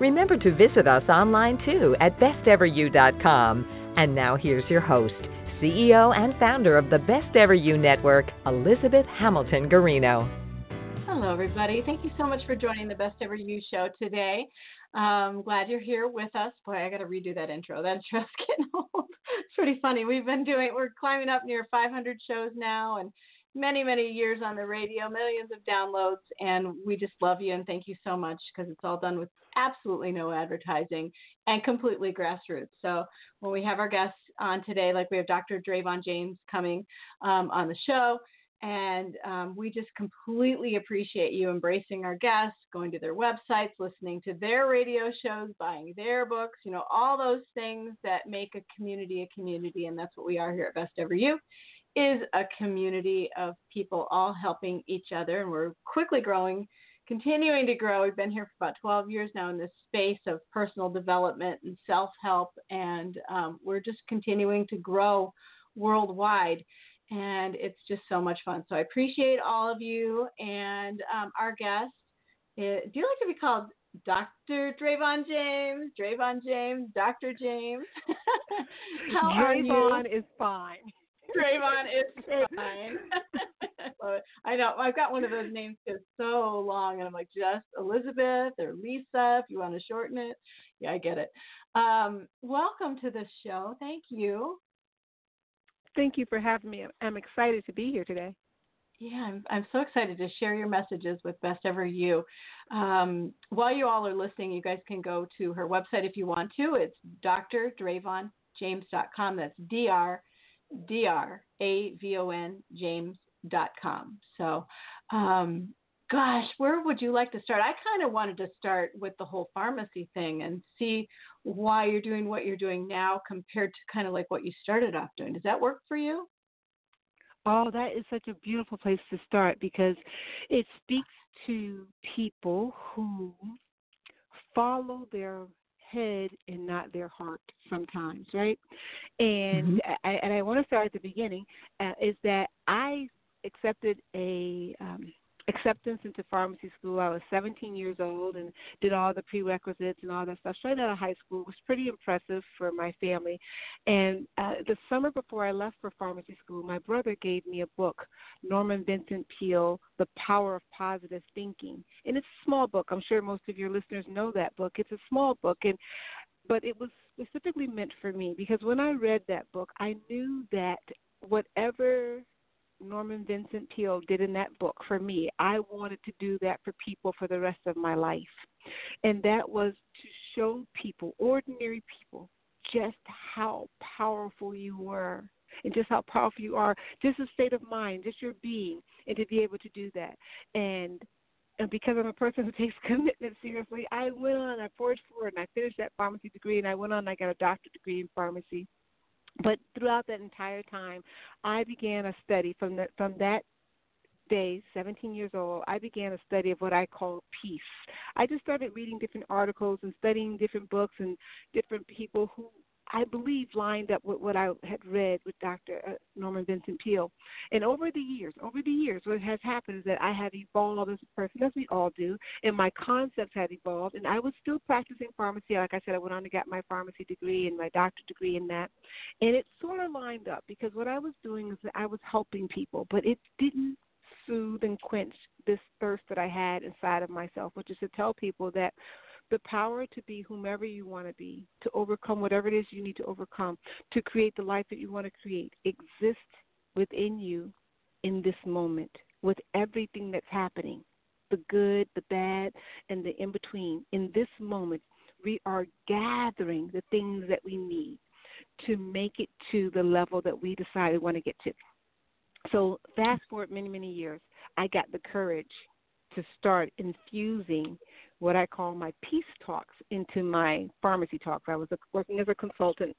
Remember to visit us online too at besteveryou.com. And now here's your host, CEO and founder of the Best Ever You Network, Elizabeth Hamilton Guarino. Hello, everybody. Thank you so much for joining the Best Ever You show today. Um, glad you're here with us. Boy, I got to redo that intro. That intro's getting old. It's pretty funny. We've been doing, we're climbing up near 500 shows now, and many, many years on the radio, millions of downloads, and we just love you and thank you so much because it's all done with absolutely no advertising and completely grassroots. So when we have our guests on today, like we have Dr. Dravon James coming um, on the show, and um, we just completely appreciate you embracing our guests, going to their websites, listening to their radio shows, buying their books, you know, all those things that make a community a community. And that's what we are here at Best Ever You is a community of people all helping each other. And we're quickly growing, continuing to grow. We've been here for about 12 years now in this space of personal development and self help. And um, we're just continuing to grow worldwide. And it's just so much fun. So I appreciate all of you. And um, our guest, is, do you like to be called Dr. Dravon James, Dravon James, Dr. James. How are you? is fine. Dravon is fine. I know. I've got one of those names that's so long, and I'm like, just Elizabeth or Lisa, if you want to shorten it. Yeah, I get it. Um, welcome to the show. Thank you. Thank you for having me. I'm excited to be here today. Yeah, I'm, I'm so excited to share your messages with Best Ever You. Um, while you all are listening, you guys can go to her website if you want to. It's drdravonjames.com. That's D R D R A V O N James.com. So, um, gosh, where would you like to start? I kind of wanted to start with the whole pharmacy thing and see why you're doing what you're doing now compared to kind of like what you started off doing. Does that work for you? Oh, that is such a beautiful place to start because it speaks to people who follow their head and not their heart sometimes, right? And mm-hmm. I, and I want to start at the beginning uh, is that I accepted a um, acceptance into pharmacy school. I was 17 years old and did all the prerequisites and all that stuff straight out of high school. It was pretty impressive for my family. And uh, the summer before I left for pharmacy school, my brother gave me a book, Norman Vincent Peale, The Power of Positive Thinking. And it's a small book. I'm sure most of your listeners know that book. It's a small book and but it was specifically meant for me because when I read that book, I knew that whatever Norman Vincent Peale did in that book for me. I wanted to do that for people for the rest of my life. And that was to show people, ordinary people, just how powerful you were and just how powerful you are, just a state of mind, just your being, and to be able to do that. And and because I'm a person who takes commitment seriously, I went on, I forged forward, and I finished that pharmacy degree, and I went on, I got a doctorate degree in pharmacy. But throughout that entire time, I began a study from the, from that day, 17 years old, I began a study of what I call peace. I just started reading different articles and studying different books and different people who I believe lined up with what I had read with Dr. Uh, Norman Vincent Peale. And over the years, over the years, what has happened is that I have evolved as a person, as we all do, and my concepts had evolved. And I was still practicing pharmacy. Like I said, I went on to get my pharmacy degree and my doctorate degree in that. And it sort of lined up because what I was doing is that I was helping people, but it didn't soothe and quench this thirst that I had inside of myself, which is to tell people that the power to be whomever you want to be, to overcome whatever it is you need to overcome, to create the life that you want to create, exists within you in this moment with everything that's happening the good, the bad, and the in between. In this moment, we are gathering the things that we need to make it to the level that we decide we want to get to. So, fast forward many, many years, I got the courage to start infusing what I call my peace talks into my pharmacy talks. I was working as a consultant,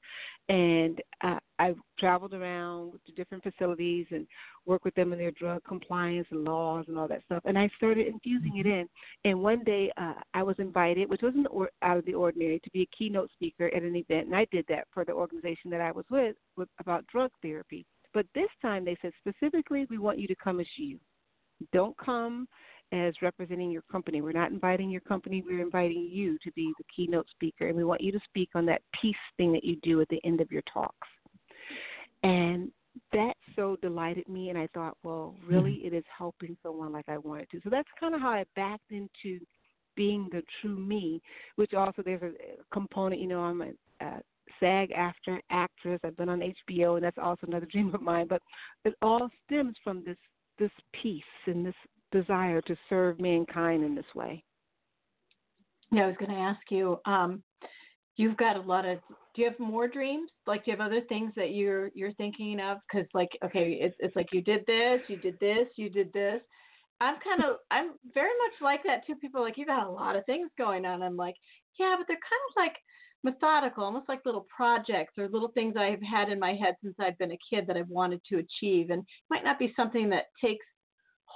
and uh, I traveled around to different facilities and worked with them in their drug compliance and laws and all that stuff. And I started infusing it in. And one day uh, I was invited, which wasn't or- out of the ordinary, to be a keynote speaker at an event, and I did that for the organization that I was with, with about drug therapy. But this time they said specifically, we want you to come as you. Don't come as representing your company. We're not inviting your company, we're inviting you to be the keynote speaker, and we want you to speak on that peace thing that you do at the end of your talks. And that so delighted me, and I thought, well, really, mm-hmm. it is helping someone like I wanted to. So that's kind of how I backed into being the true me, which also there's a component, you know, I'm a, a SAG-AFTRA actress. I've been on HBO, and that's also another dream of mine. But it all stems from this this peace and this desire to serve mankind in this way. Yeah, I was going to ask you. Um, you've got a lot of. Do you have more dreams? Like, do you have other things that you're you're thinking of? Because, like, okay, it's it's like you did this, you did this, you did this. I'm kind of I'm very much like that too. People like you got a lot of things going on. I'm like, yeah, but they're kind of like methodical, almost like little projects or little things I've had in my head since I've been a kid that I've wanted to achieve. And might not be something that takes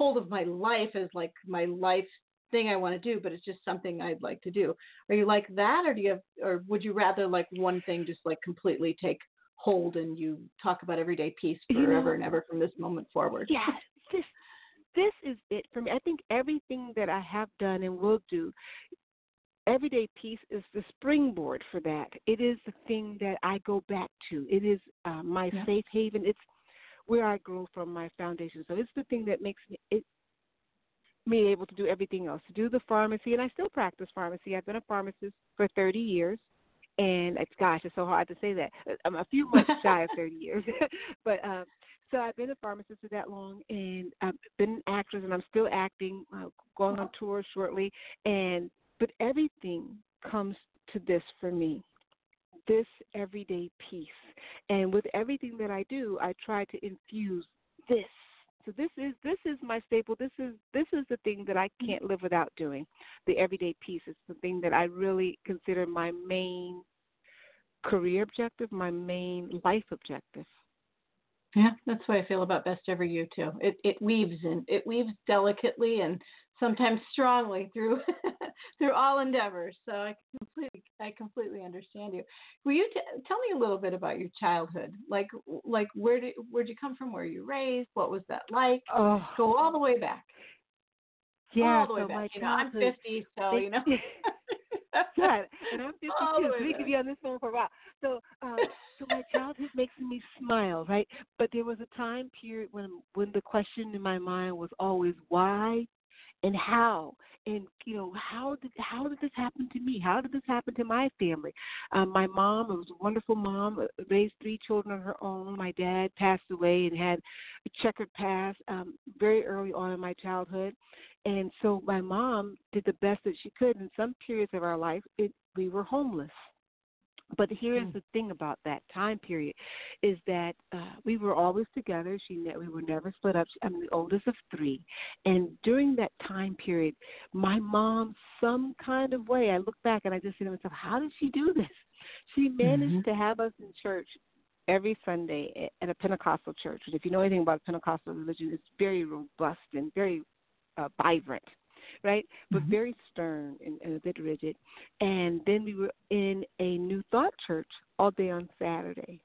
hold of my life as like my life thing I want to do, but it's just something I'd like to do. Are you like that, or do you have, or would you rather like one thing just like completely take hold and you talk about everyday peace forever and ever from this moment forward? Yeah, this this is it for me. I think everything that I have done and will do. Everyday peace is the springboard for that. It is the thing that I go back to. It is uh, my yeah. safe haven. It's where I grow from my foundation. So it's the thing that makes me it me able to do everything else, to do the pharmacy, and I still practice pharmacy. I've been a pharmacist for 30 years, and it's gosh, it's so hard to say that. I'm a few months shy of 30 years, but um, so I've been a pharmacist for that long, and I've been an actress, and I'm still acting, uh, going on tour shortly, and but everything comes to this for me this everyday peace. And with everything that I do, I try to infuse this. So this is this is my staple. This is this is the thing that I can't live without doing. The everyday peace is the thing that I really consider my main career objective, my main life objective. Yeah, that's what I feel about Best Ever You too. It it weaves and it weaves delicately and sometimes strongly through through all endeavors. So I completely I completely understand you. Will you t- tell me a little bit about your childhood? Like like where did where'd you come from? Where you raised? What was that like? Oh. Go all the way back. Yeah, all the way so back. You know, I'm 50, so you know. Good. And I'm 52, so we could be on this phone for a while. So, uh, so my childhood makes me smile, right? But there was a time period when when the question in my mind was always why and how and you know how did how did this happen to me? How did this happen to my family? Um my mom was a wonderful mom uh, raised three children of her own. My dad passed away and had a checkered past um very early on in my childhood. And so my mom did the best that she could in some periods of our life. It we were homeless but here's mm. the thing about that time period is that uh, we were always together. She ne- we were never split up. I'm the oldest of three, and during that time period, my mom, some kind of way, I look back and I just say to myself, how did she do this? She managed mm-hmm. to have us in church every Sunday at a Pentecostal church. And if you know anything about Pentecostal religion, it's very robust and very uh, vibrant right? But mm-hmm. very stern and, and a bit rigid. And then we were in a New Thought church all day on Saturday.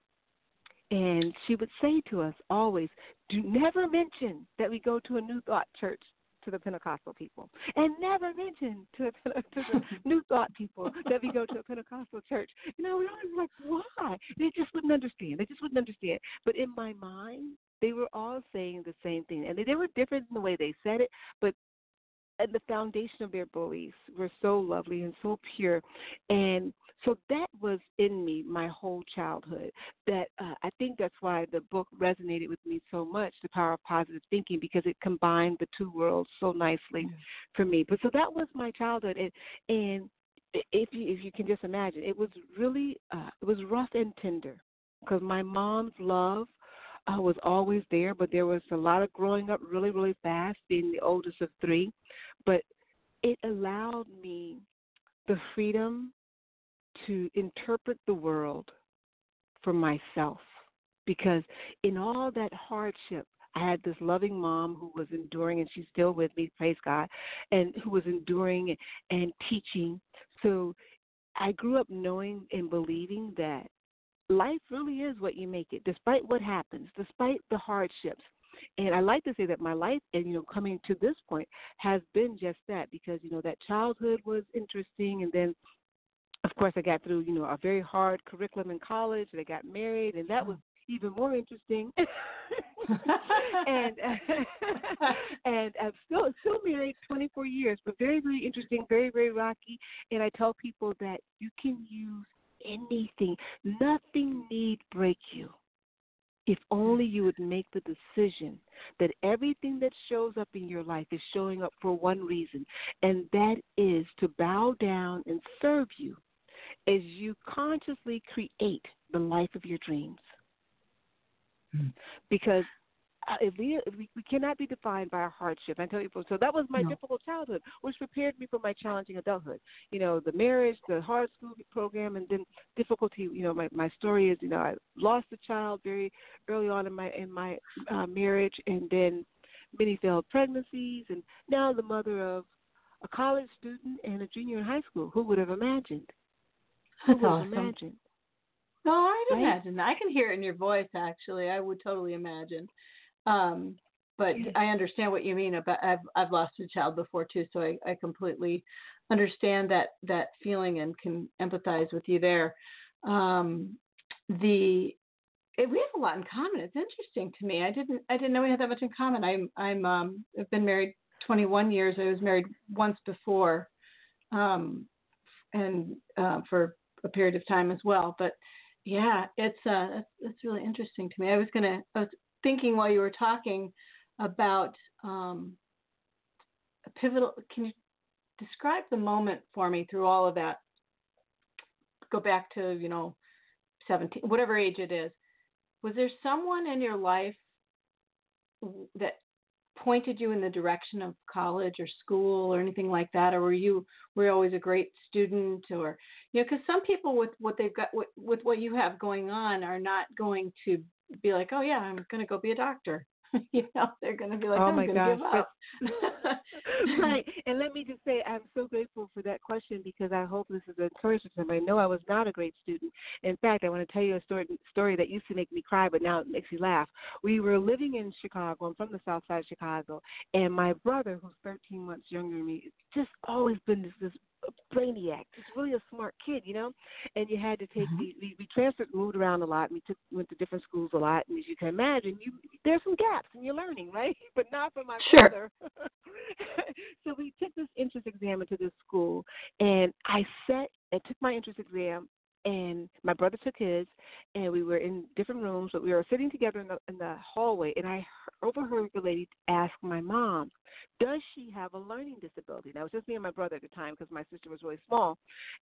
And she would say to us always, do never mention that we go to a New Thought church to the Pentecostal people, and never mention to, to the New Thought people that we go to a Pentecostal church. You know, we always like, why? They just wouldn't understand. They just wouldn't understand. But in my mind, they were all saying the same thing, and they, they were different in the way they said it, but and the foundation of their beliefs were so lovely and so pure. And so that was in me my whole childhood that uh, i think that's why the book resonated with me so much the power of positive thinking because it combined the two worlds so nicely for me. But so that was my childhood and and if you if you can just imagine it was really uh, it was rough and tender because my mom's love I was always there, but there was a lot of growing up really, really fast, being the oldest of three. But it allowed me the freedom to interpret the world for myself because in all that hardship I had this loving mom who was enduring, and she's still with me, praise God, and who was enduring and teaching. So I grew up knowing and believing that life really is what you make it, despite what happens, despite the hardships. And I like to say that my life, and you know, coming to this point, has been just that because you know that childhood was interesting, and then, of course, I got through you know a very hard curriculum in college, and I got married, and that was mm. even more interesting. and and I'm still still married 24 years, but very very interesting, very very rocky. And I tell people that you can use anything. Nothing need break you. If only you would make the decision that everything that shows up in your life is showing up for one reason, and that is to bow down and serve you as you consciously create the life of your dreams. Mm. Because uh, if we, if we we cannot be defined by our hardship. I tell you, so that was my no. difficult childhood, which prepared me for my challenging adulthood. You know, the marriage, the hard school program, and then difficulty. You know, my my story is, you know, I lost a child very early on in my in my uh, marriage, and then many failed pregnancies, and now the mother of a college student and a junior in high school. Who would have imagined? Who That's would awesome. have imagined? No, I'd right? imagine. I can hear it in your voice. Actually, I would totally imagine. Um, but I understand what you mean about I've I've lost a child before too, so I, I completely understand that that feeling and can empathize with you there. Um, the it, we have a lot in common. It's interesting to me. I didn't I didn't know we had that much in common. I'm I'm um I've been married 21 years. I was married once before, um, and uh, for a period of time as well. But yeah, it's uh that's, that's really interesting to me. I was gonna I was thinking while you were talking about um, a pivotal. Can you describe the moment for me through all of that? Go back to you know, seventeen, whatever age it is. Was there someone in your life that pointed you in the direction of college or school or anything like that or were you were you always a great student or you know because some people with what they've got with, with what you have going on are not going to be like, oh yeah, I'm going to go be a doctor. you know, they're going to be like, oh I'm my gosh. Give up. right. And let me just say, I'm so grateful for that question because I hope this is encouragement to them. I know I was not a great student. In fact, I want to tell you a story, story that used to make me cry, but now it makes me laugh. We were living in Chicago. I'm from the south side of Chicago. And my brother, who's 13 months younger than me, just always been this, this brainiac, just really a smart kid, you know. And you had to take mm-hmm. we, we we transferred, moved around a lot. And We took went to different schools a lot, and as you can imagine, you there's some gaps in your learning, right? But not for my sure. brother. so we took this entrance exam into this school, and I sat and took my entrance exam, and my brother took his, and we were in different rooms, but we were sitting together in the in the hallway, and I overheard the lady ask my mom, "Does she have a learning disability?" Now it was just me and my brother at the time because my sister was really small,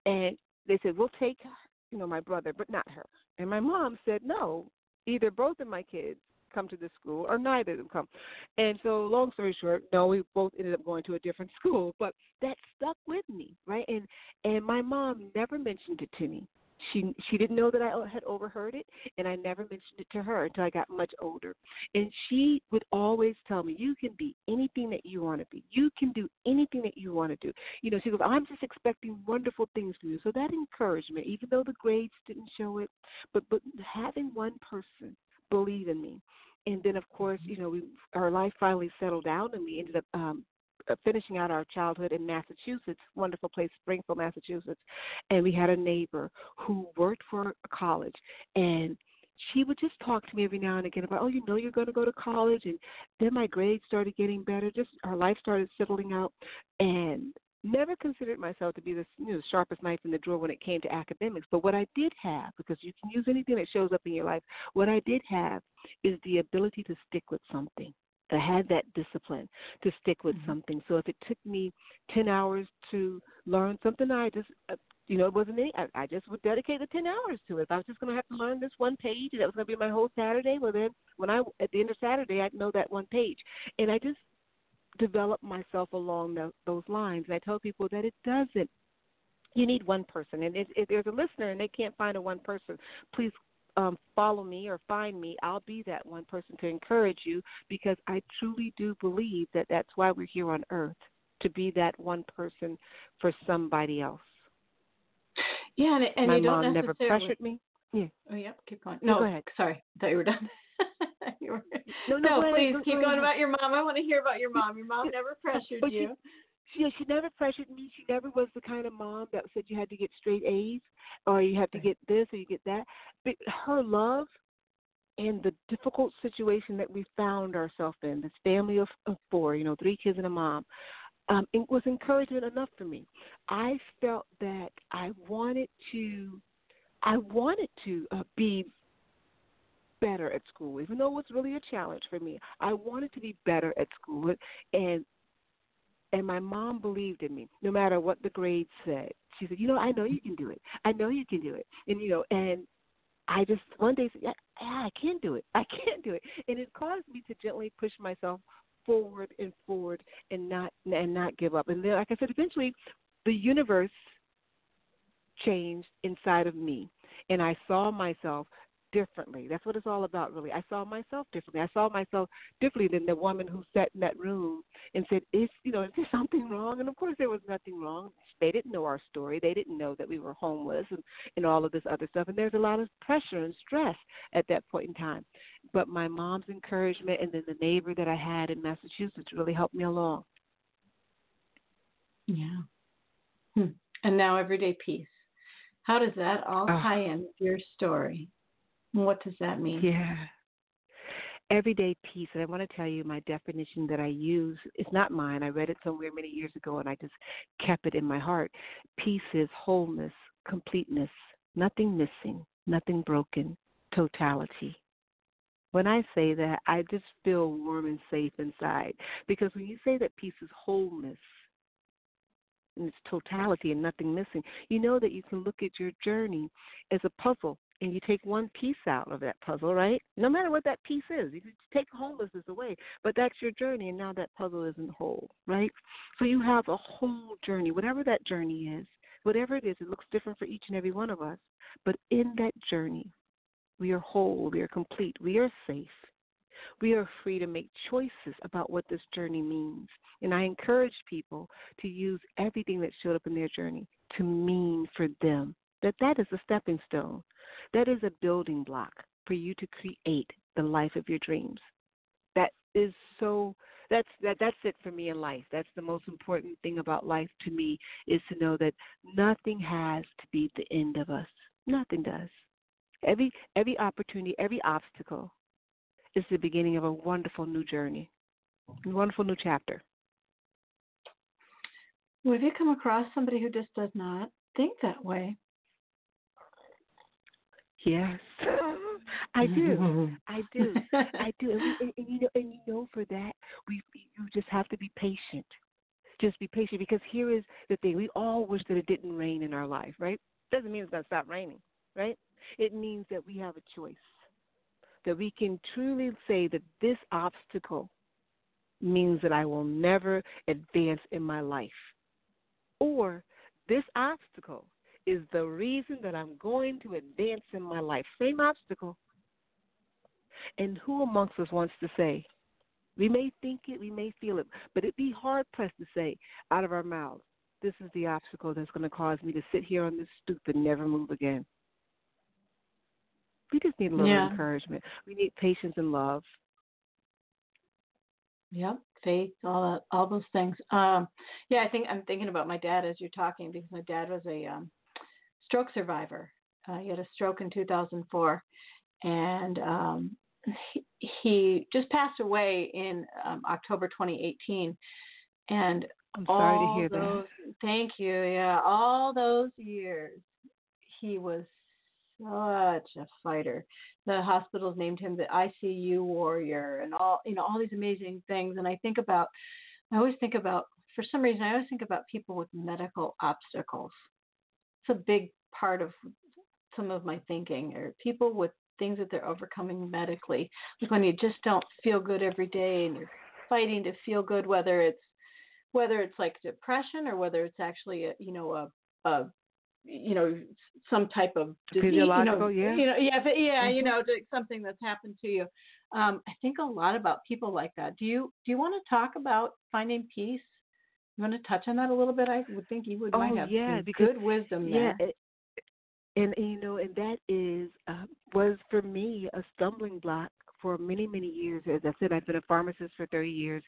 and they said, "We'll take, you know, my brother, but not her." And my mom said, "No, either both of my kids come to this school or neither of them come. And so long story short, no, we both ended up going to a different school. But that stuck with me, right? And and my mom never mentioned it to me. She she didn't know that I had overheard it, and I never mentioned it to her until I got much older. And she would always tell me, "You can be anything that you want to be. You can do anything that you want to do." You know, she goes, "I'm just expecting wonderful things from you." So that encouragement, even though the grades didn't show it. But but having one person believe in me, and then of course, you know, we our life finally settled down, and we ended up um, Uh, finishing out our childhood in Massachusetts, wonderful place, Springfield, Massachusetts, and we had a neighbor who worked for a college, and she would just talk to me every now and again about, oh, you know, you're going to go to college, and then my grades started getting better. Just our life started settling out, and never considered myself to be the you know, sharpest knife in the drawer when it came to academics. But what I did have, because you can use anything that shows up in your life, what I did have is the ability to stick with something. I had that discipline to stick with mm-hmm. something. So if it took me 10 hours to learn something, I just, uh, you know, it wasn't any, I, I just would dedicate the 10 hours to it. If I was just going to have to learn this one page and that was going to be my whole Saturday, well, then when I, at the end of Saturday, I'd know that one page. And I just develop myself along the, those lines. And I tell people that it doesn't. You need one person, and if, if there's a listener and they can't find a one person, please um, follow me or find me. I'll be that one person to encourage you because I truly do believe that that's why we're here on earth to be that one person for somebody else. Yeah, and, and my you don't mom never pressured me. Yeah. Oh, yep. Keep going. No, go ahead. Sorry, I thought you were done. you were... No, no, no please ahead, keep go going about your mom. I want to hear about your mom. Your mom never pressured you. She, she never pressured me. She never was the kind of mom that said you had to get straight A's or you have to get this or you get that. But her love and the difficult situation that we found ourselves in, this family of, of four, you know, three kids and a mom, um, it was encouragement enough for me. I felt that I wanted to, I wanted to uh, be better at school, even though it was really a challenge for me. I wanted to be better at school, and and my mom believed in me, no matter what the grades said. She said, "You know, I know you can do it. I know you can do it." And you know, and I just one day said, "Yeah, I can do it. I can do it," and it caused me to gently push myself forward and forward and not and not give up. And then, like I said, eventually, the universe changed inside of me, and I saw myself differently. That's what it's all about, really. I saw myself differently. I saw myself differently than the woman who sat in that room and said, "Is you know, is there something wrong?" And of course, there was nothing wrong. They didn't know our story. They didn't know that we were homeless and and all of this other stuff. And there's a lot of pressure and stress at that point in time. But my mom's encouragement and then the neighbor that I had in Massachusetts really helped me along. Yeah. Hmm. And now everyday peace. How does that all Oh. tie in with your story? What does that mean? Yeah. Everyday peace. And I want to tell you my definition that I use. It's not mine. I read it somewhere many years ago and I just kept it in my heart. Peace is wholeness, completeness, nothing missing, nothing broken, totality. When I say that, I just feel warm and safe inside. Because when you say that peace is wholeness, and its totality and nothing missing, you know that you can look at your journey as a puzzle and you take one piece out of that puzzle, right? No matter what that piece is, you take homelessness away, but that's your journey, and now that puzzle isn't whole, right? So you have a whole journey, whatever that journey is, whatever it is, it looks different for each and every one of us, but in that journey, we are whole, we are complete, we are safe. We are free to make choices about what this journey means. And I encourage people to use everything that showed up in their journey to mean for them that that is a stepping stone. That is a building block for you to create the life of your dreams. That is so that's that that's it for me in life. That's the most important thing about life to me is to know that nothing has to be the end of us. Nothing does. Every every opportunity, every obstacle is the beginning of a wonderful new journey. A wonderful new chapter. Well, have you come across somebody who just does not think that way? Yes. I do. Mm-hmm. I do. I do. And, we, and, and you know, and you know, for that, we you just have to be patient. Just be patient because here is the thing: we all wish that it didn't rain in our life, right? Doesn't mean it's going to stop raining, right? It means that we have a choice. That we can truly say that this obstacle means that I will never advance in my life, or this obstacle is the reason that I'm going to advance in my life. Same obstacle. And who amongst us wants to say, we may think it, we may feel it, but it'd be hard pressed to say out of our mouths, this is the obstacle that's going to cause me to sit here on this stoop and never move again. We just need a little Yeah. encouragement. We need patience and love. Yep, faith, all that, all those things. Um, yeah, I think I'm thinking about my dad as you're talking because my dad was a um, stroke survivor. Uh, he had a stroke in 2004, and um, he, he just passed away in um, October 2018. And I'm sorry all to hear those, that. Thank you. Yeah, all those years, he was such a fighter. The hospitals named him the ICU warrior, and all you know, all these amazing things. And I think about, I always think about, for some reason, I always think about people with medical obstacles. It's a big part of some of my thinking, or people with things that they're overcoming medically. Like when you just don't feel good every day, and you're fighting to feel good, whether it's whether it's like depression or whether it's actually a, you know a, a you know some type of disease, physiological, you know, yeah, you know, yeah, but yeah, mm-hmm. you know, something that's happened to you. Um, I think a lot about people like that. Do you do you want to talk about finding peace? You want to touch on that a little bit? I would think you would oh, might have yeah, because, good wisdom yeah, there. It, and, and you know, and that is uh, was for me a stumbling block for many many years. As I said, I've been a pharmacist for 30 years,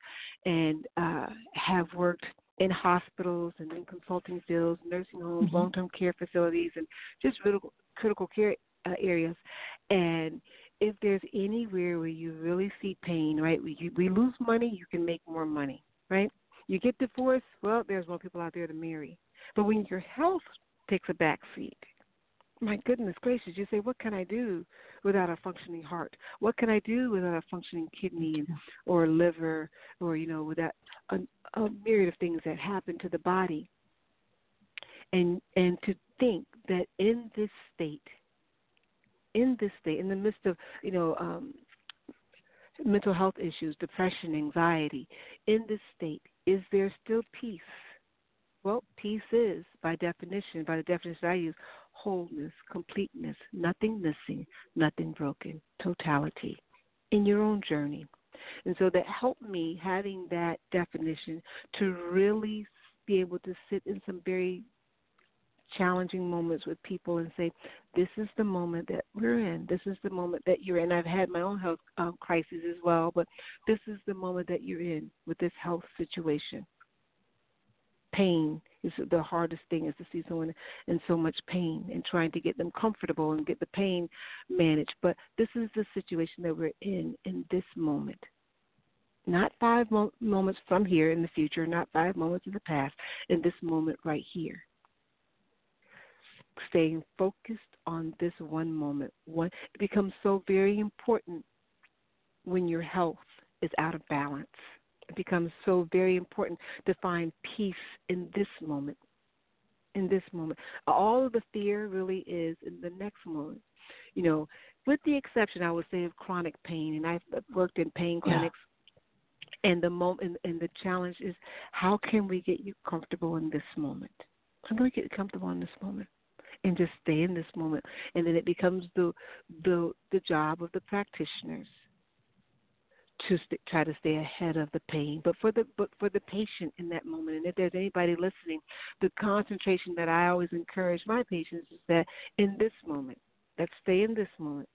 and uh, have worked in hospitals and in consulting fields, nursing homes, mm-hmm. long-term care facilities, and just critical, critical care uh, areas. And if there's anywhere where you really see pain, right? We we lose money, you can make more money, right? You get divorced, well, there's more people out there to marry. But when your health takes a back seat, my goodness gracious, you say, what can I do without a functioning heart? What can I do without a functioning kidney or liver or, you know, without a, a myriad of things that happen to the body? And and to think that in this state, in this state, in the midst of, you know, um, mental health issues, depression, anxiety, in this state, is there still peace? Well, peace is, by definition, by the definition I use, wholeness, completeness, nothing missing, nothing broken, totality in your own journey. And so that helped me having that definition to really be able to sit in some very challenging moments with people and say, this is the moment that we're in. This is the moment that you're in. I've had my own health um, crises as well, but this is the moment that you're in with this health situation. Pain is the hardest thing is to see someone in so much pain and trying to get them comfortable and get the pain managed. But this is the situation that we're in in this moment. Not five mo- moments from here in the future, not five moments in the past, in this moment right here staying focused on this one moment. One it becomes so very important when your health is out of balance. It becomes so very important to find peace in this moment. In this moment. All of the fear really is in the next moment. You know, with the exception I would say of chronic pain and I've worked in pain clinics yeah. and the moment and the challenge is how can we get you comfortable in this moment? How can we get comfortable in this moment? and just stay in this moment and then it becomes the the the job of the practitioners to st- try to stay ahead of the pain but for the but for the patient in that moment and if there's anybody listening the concentration that i always encourage my patients is that in this moment let's stay in this moment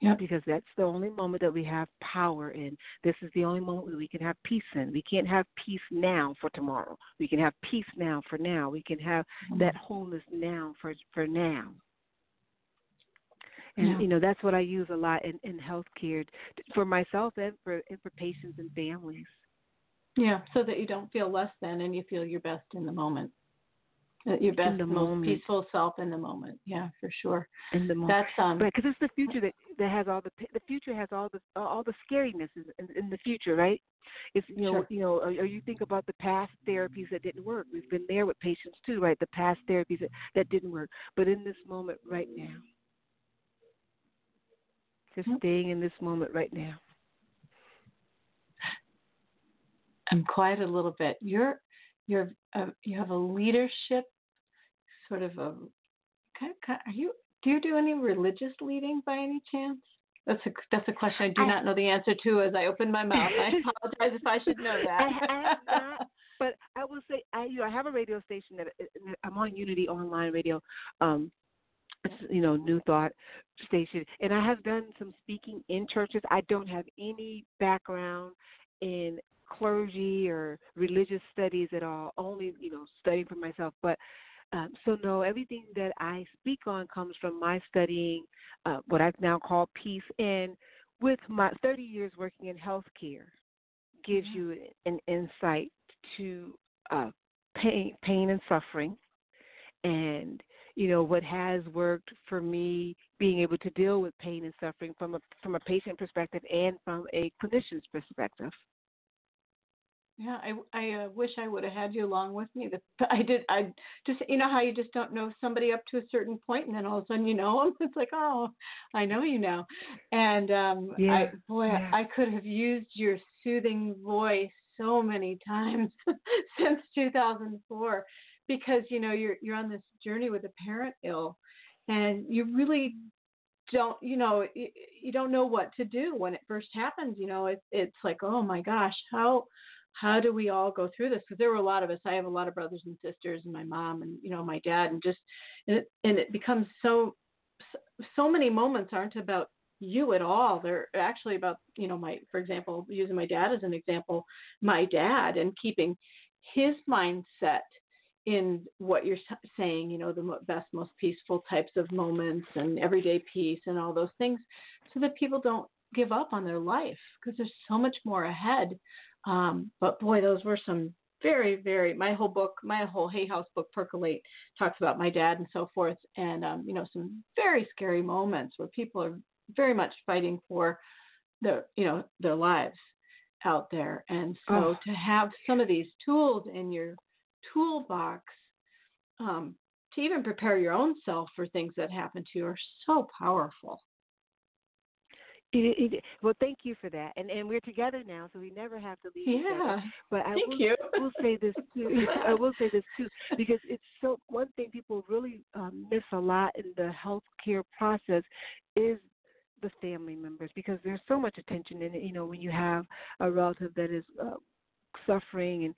Yep. Because that's the only moment that we have power in. This is the only moment we can have peace in. We can't have peace now for tomorrow. We can have peace now for now. We can have mm-hmm. that wholeness now for for now. And yeah. you know that's what I use a lot in in healthcare for myself and for and for patients and families. Yeah, so that you don't feel less than and you feel your best in the moment your best, most moment. peaceful self in the moment. Yeah, for sure. In the moment. That's um. Right, because it's the future that that has all the the future has all the all the scariness in, in, the future, right? If you know sure. you know or, or you think about the past therapies that didn't work. We've been there with patients too, right? The past therapies that that didn't work, but in this moment right now, just staying in this moment right now. I'm quiet a little bit. You're you're uh, you have a leadership sort of a kind of, kind of, are you do you do any religious leading by any chance? That's a that's a question I do I, not know the answer to as I open my mouth. I apologize if I should know that. I, I not, but I will say I you know I have a radio station that I'm on Unity Online Radio. Um, it's, you know, New Thought station, and I have done some speaking in churches. I don't have any background in clergy or religious studies at all, only, you know, studying for myself. But um, so, no, everything that I speak on comes from my studying uh, what I've now called peace. And with my 30 years working in healthcare, gives mm-hmm. you an insight to uh, pain, pain and suffering, and you know what has worked for me being able to deal with pain and suffering from a from a patient perspective and from a clinician's perspective. Yeah, I I uh, wish I would have had you along with me. The, I did. I just you know how you just don't know somebody up to a certain point, and then all of a sudden you know them. It's like oh, I know you now. And um, yeah, I boy, yeah. I could have used your soothing voice so many times since 2004 because you know you're you're on this journey with a parent ill and you really don't you know you, you don't know what to do when it first happens you know it, it's like oh my gosh how how do we all go through this? Because there were a lot of us i have a lot of brothers and sisters and my mom and you know my dad and just and it, and it becomes so so many moments aren't about you at all. They're actually about you know my for example using my dad as an example my dad and keeping his mindset in what you're saying, you know, the best, most peaceful types of moments and everyday peace and all those things, so that people don't give up on their life because there's so much more ahead. Um, but boy, those were some very, very. My whole book, my whole Hay House book, Percolate, talks about my dad and so forth, and um, you know, some very scary moments where people are very much fighting for their, you know, their lives out there. And so oh. to have some of these tools in your toolbox um, to even prepare your own self for things that happen to you are so powerful. It, it, well, thank you for that, and and we're together now, so we never have to leave. Yeah, together. but I will, you. will say this too. I will say this too because it's so one thing people really um, miss a lot in the healthcare process is the family members because there's so much attention in it. You know, when you have a relative that is uh, suffering and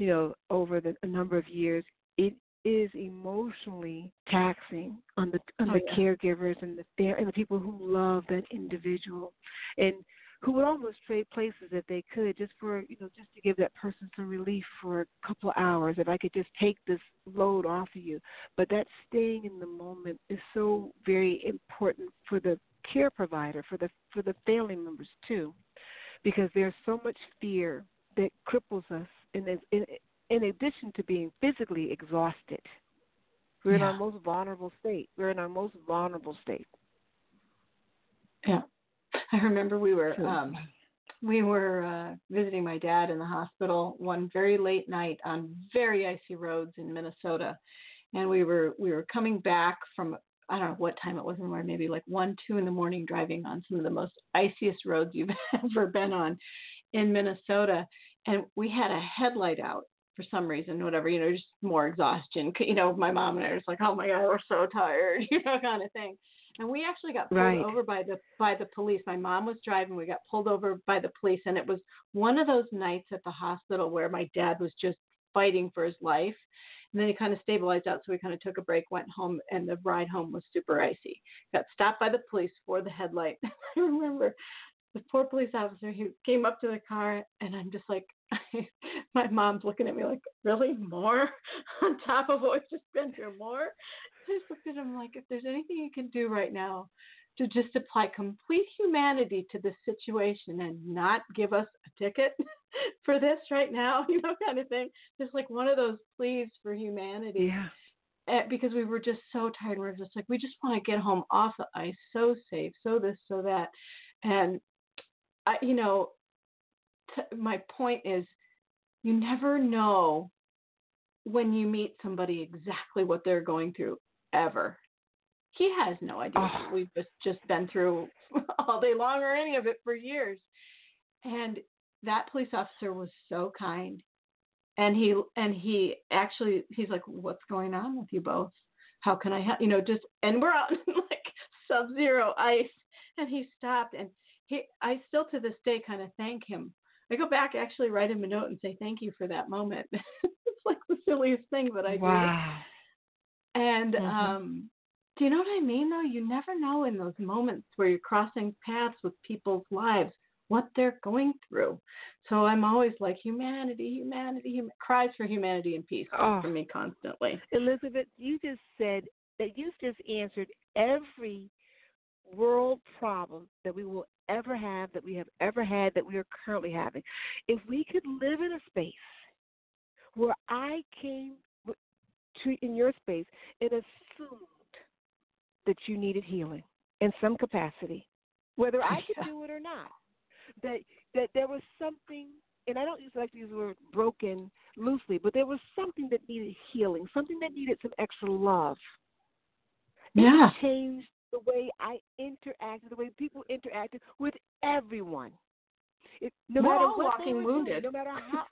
you know, over the, a number of years, it is emotionally taxing on the on oh, the yeah. caregivers and the and the people who love that individual and who would almost trade places if they could just for you know just to give that person some relief for a couple of hours if i could just take this load off of you but that staying in the moment is so very important for the care provider for the for the family members too because there's so much fear that cripples us in, in, in addition to being physically exhausted, we're yeah. in our most vulnerable state. We're in our most vulnerable state. Yeah, I remember we were um, we were uh, visiting my dad in the hospital one very late night on very icy roads in Minnesota, and we were we were coming back from I don't know what time it was anymore, maybe like one, two in the morning, driving on some of the most iciest roads you've ever been on in Minnesota and we had a headlight out for some reason, whatever, you know, just more exhaustion. You know, my mom and I were just like, oh my god, we're so tired, you know, kind of thing. And we actually got pulled right. over by the by the police. My mom was driving. We got pulled over by the police, and it was one of those nights at the hospital where my dad was just fighting for his life. And then he kind of stabilized out, so we kind of took a break, went home, and the ride home was super icy. Got stopped by the police for the headlight. I remember the poor police officer he came up to the car and i'm just like my mom's looking at me like really more on top of what we've just been through more i just looked at him like if there's anything you can do right now to just apply complete humanity to this situation and not give us a ticket for this right now you know kind of thing just like one of those pleas for humanity yeah eh, because we were just so tired. We are just like, we just want to get home off the ice, so safe, so this, so that. And I, you know, t- my point is, you never know when you meet somebody exactly what they're going through ever. He has no idea oh. we've just just been through all day long or any of it for years. And that police officer was so kind. And he and he actually he's like, What's going on with you both? How can I help you know, just and we're on like sub zero ice and he stopped and he, I still to this day kind of thank him. I go back actually write him a note and say thank you for that moment. it's like the silliest thing that I wow. do. And mm-hmm. um, do you know what I mean though? You never know in those moments where you're crossing paths with people's lives what they're going through. So I'm always like humanity, humanity, hum- cries for humanity and peace oh. for me constantly. Elizabeth, you just said that you just answered every world problem that we will ever have, that we have ever had, that we are currently having. If we could live in a space where I came to in your space and assumed that you needed healing in some capacity, whether I could do it or not, that that there was something and I don't use like to use the word broken loosely, but there was something that needed healing, something that needed some extra love. Yeah. It changed the way I interacted, the way people interacted with everyone. It, no We're matter all what walking wounded. Doing, no matter how.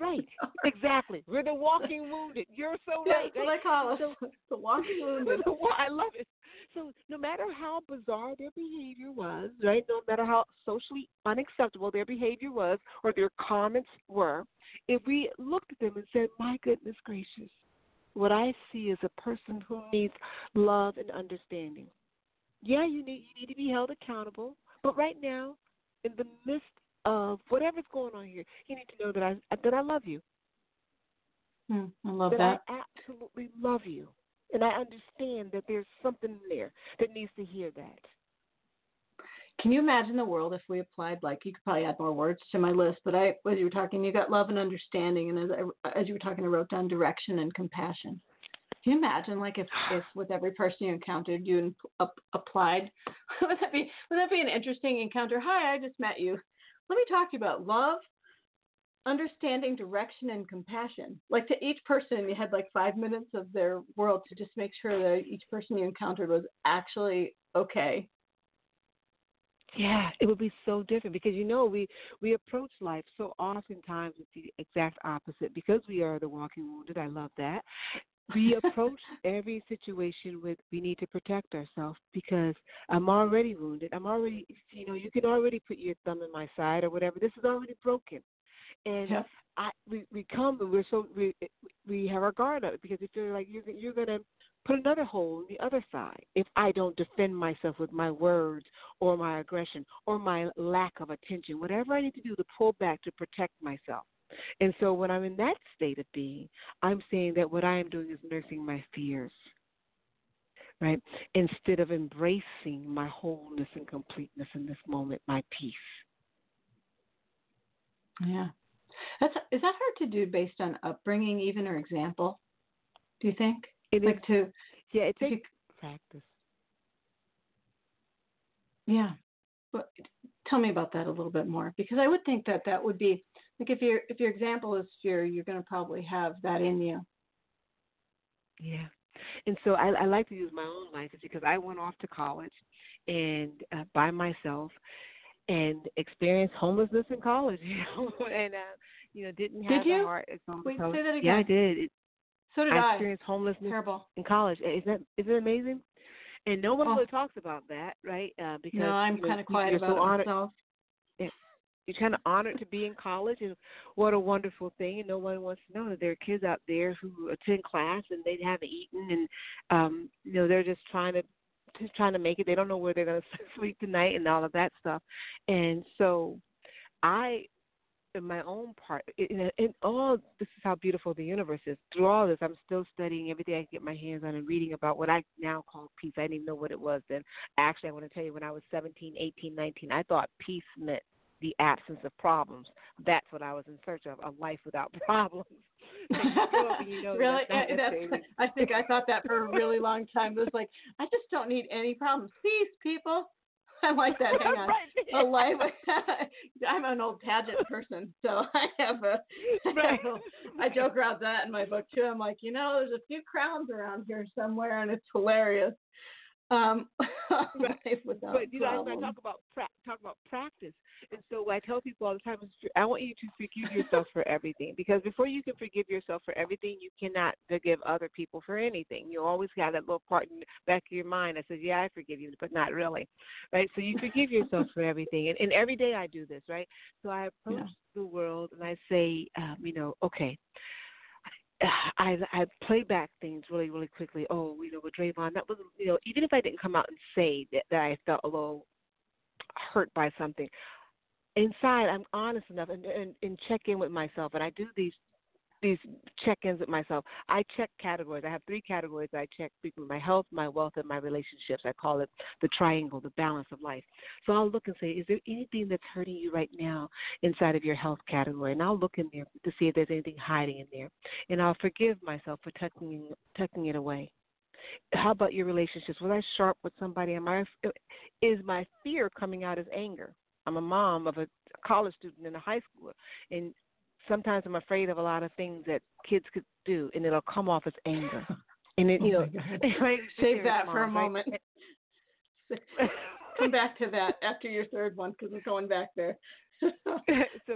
right. Exactly. We're the walking wounded. You're so right. That's what right? I call us. So- the walking wounded. I love it. So no matter how bizarre their behavior was, right? No matter how socially unacceptable their behavior was or their comments were, if we looked at them and said, "My goodness gracious, what I see is a person who needs love and understanding." Yeah, you need you need to be held accountable, but right now, in the midst of whatever's going on here, you need to know that I that I love you Hmm, I love that, that. I absolutely love you. And I understand that there's something there that needs to hear that. Can you imagine the world if we applied like you could probably add more words to my list, but I as you were talking, you got love and understanding, and as I, as you were talking, I wrote down direction and compassion. Can you imagine like if if with every person you encountered you up, applied? would that be would that be an interesting encounter? Hi, I just met you. Let me talk to you about love, understanding, direction, and compassion. Like to each person, you had like five minutes of their world to just make sure that each person you encountered was actually okay. Yeah, it would be so different because you know we we approach life so oftentimes with the exact opposite because we are the walking wounded. I love that. We approach every situation with we need to protect ourselves because I'm already wounded. I'm already you know you can already put your thumb in my side or whatever. This is already broken, and. I we we come and we're so we we have our guard up because if you're like you're you're gonna put another hole in the other side if I don't defend myself with my words or my aggression or my lack of attention, whatever I need to do to pull back to protect myself. And so when I'm in that state of being, I'm saying that what I am doing is nursing my fears. Right? Instead of embracing my wholeness and completeness in this moment, my peace. Yeah. That's is that hard to do based on upbringing even or example? Do you think? It is like to yeah, it takes practice. yeah. But tell me about that a little bit more because I would think that that would be like if your if your example is fear, you're going to probably have that in you. Yeah. And so I, I like to use my own life because I went off to college and uh, by myself and experienced homelessness in college, you know, and uh, you know didn't Did have the you? heart. as some Wait, college- say that again. Yeah, I did. It, So did I I. experienced homelessness Terrible. in college. Isn't that isn't it amazing? And no one Oh. really talks about that, right? Uh, because No, I'm kind of quiet you're about so honored, myself. you're kind of honored to be in college and what a wonderful thing and no one wants to know that there are kids out there who attend class and they haven't eaten and um you know they're just trying to just trying to make it they don't know where they're going to sleep tonight and all of that stuff and so i in my own part in, in all this is how beautiful the universe is through all this i'm still studying everything i can get my hands on and reading about what i now call peace i didn't even know what it was then actually i want to tell you when i was seventeen eighteen nineteen i thought peace meant the absence of problems. That's what I was in search of, a life without problems. You grow up and you know really? that's that's- I think I thought that for a really long time. It was like, I just don't need any problems. Peace, people. I like that. Hang on. Right. A life. I'm an old pageant person, so I have a. I, Right. have a I joke around that in my book too. I'm like, you know, there's a few crowns around here somewhere, and it's hilarious. Um, life without but you know, I, talk about pra- talk about practice, and so I tell people all the time, is I want you to forgive yourself for everything because before you can forgive yourself for everything, you cannot forgive other people for anything. You always have that little part in the back of your mind that says, "Yeah, I forgive you," but not really, right? So you forgive yourself for everything, and, and every day I do this, right? So I approach Yeah. the world and I say, um, you know, okay, I I play back things really really quickly. Oh, you know, with Draymond, that was you know, even if I didn't come out and say that, that I felt a little hurt by something, inside I'm honest enough and, and and check in with myself. And I do these these check-ins with myself. I check categories. I have three categories I check: my health, my wealth, and my relationships. I call it the triangle, the balance of life. So I'll look and say, is there anything that's hurting you right now inside of your health category? And I'll look in there to see if there's anything hiding in there, and I'll forgive myself for tucking tucking it away. How about your relationships? Was I sharp with somebody? Am I is my fear coming out as anger? I'm a mom of a college student and a high schooler, and sometimes I'm afraid of a lot of things that kids could do, and it'll come off as anger. And it, oh you Oh know, right? Save Serious that for a moms, right? moment. Come back to that after your third one because we're going back there. so,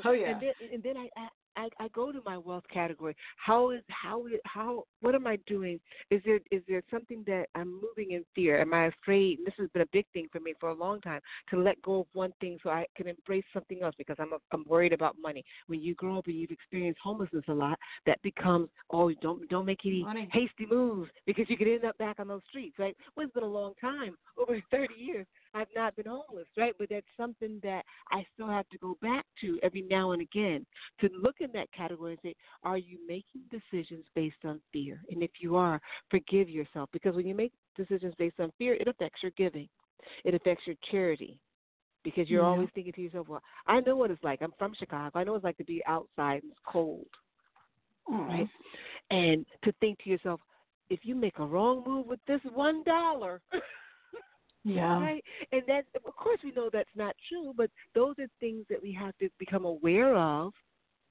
oh yeah. And then, and then I, I I I go to my wealth category. How is how how what am I doing? Is there is there something that I'm moving in fear? Am I afraid? And This has been a big thing for me for a long time to let go of one thing so I can embrace something else because I'm a, I'm worried about money. When you grow up and you've experienced homelessness a lot, that becomes oh don't don't make any money. hasty moves because you could end up back on those streets. Right? Well, it's been a long time, over 30 years. I've not been homeless, right? But that's something that I still have to go back to every now and again to look in that category and say, are you making decisions based on fear? And if you are, forgive yourself because when you make decisions based on fear, it affects your giving, it affects your charity. Because you're yeah. always thinking to yourself, well, I know what it's like. I'm from Chicago. I know what it's like to be outside and it's cold, Aww. right? And to think to yourself, if you make a wrong move with this one dollar, Yeah. Right. And that's of course we know that's not true, but those are things that we have to become aware of,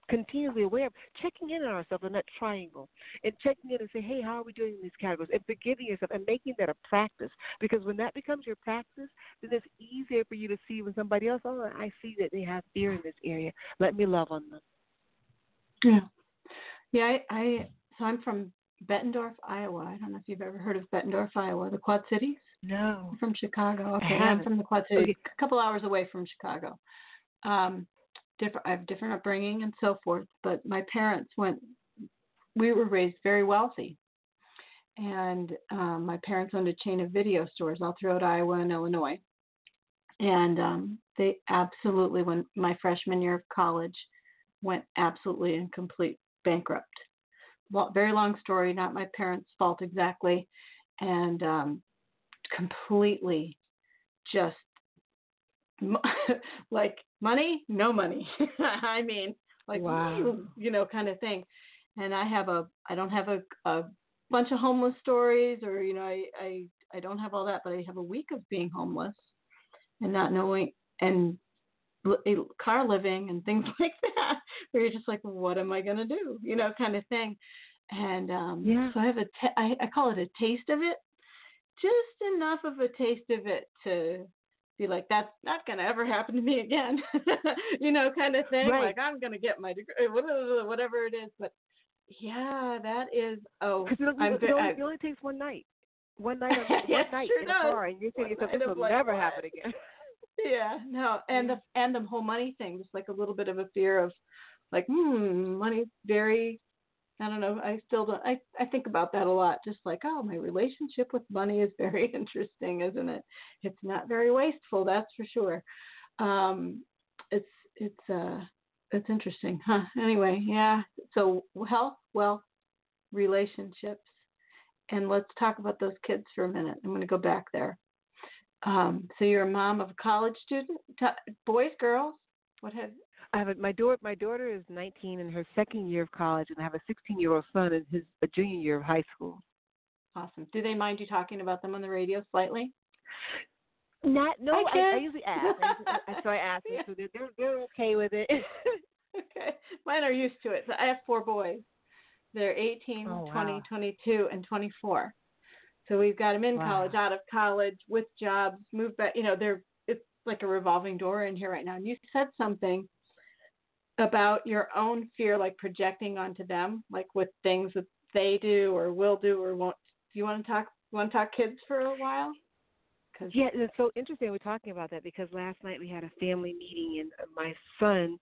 continually aware of, checking in on ourselves in that triangle and checking in and say, Hey, how are we doing in these categories? And forgiving yourself and making that a practice. Because when that becomes your practice, then it's easier for you to see when somebody else, oh, I see that they have fear in this area. Let me love on them. Yeah. Yeah, I, I so I'm from Bettendorf, Iowa. I don't know if you've ever heard of Bettendorf, Iowa, the Quad Cities. No. From Chicago. Okay, I'm from the Quad Cities, Okay. a couple hours away from Chicago. Um, different. I have different upbringing and so forth. But my parents went. We were raised very wealthy, and um, my parents owned a chain of video stores all throughout Iowa and Illinois. And um, they absolutely, when my freshman year of college, went absolutely and complete bankrupt. Lo- Very long story, not my parents' fault exactly, and um, completely just like money, no money. I mean, like Wow. you know, kind of thing. And I have a, I don't have a, a bunch of homeless stories, or you know, I, I, I don't have all that, but I have a week of being homeless and not knowing and car living and things like that, where you're just like, what am I gonna do, you know, kind of thing. And um, Yeah. so I have a, ta- I, I call it a taste of it, just enough of a taste of it to be like, that's not gonna ever happen to me again, you know, kind of thing. Right. Like I'm gonna get my degree, whatever it is. But yeah, that is. Oh, it, I'm it, only, I- it only takes one night. One night on one Yes, night sure in a car and you're saying to yourself, this of will like, never what? happen again. yeah no and the and the whole money thing just like a little bit of a fear of like hmm money's very i don't know i still don't i i think about that a lot just like oh my relationship with money is very interesting isn't it it's not very wasteful that's for sure um it's it's uh it's interesting huh anyway yeah so health wealth relationships and let's talk about those kids for a minute i'm going to go back there um, so you're a mom of a college student, T- boys, girls. What have? I have a, my daughter. My daughter is 19 in her second year of college, and I have a 16 year old son in his a junior year of high school. Awesome. Do they mind you talking about them on the radio slightly? Not no. Hi, I, I kids. usually ask, I usually, I- so I ask them, Yeah. so they're, they're they're okay with it. okay. Mine are used to it. So I have four boys. They're 18, Oh, 20, wow. 22, and 24. So we've got them in Wow. college, out of college, with jobs, moved back. You know, they're it's like a revolving door in here right now. And you said something about your own fear, like projecting onto them, like with things that they do or will do or won't. Do you want to talk? Want to talk kids for a while? Cause, Yeah, it's so interesting we're talking about that because last night we had a family meeting and uh, my son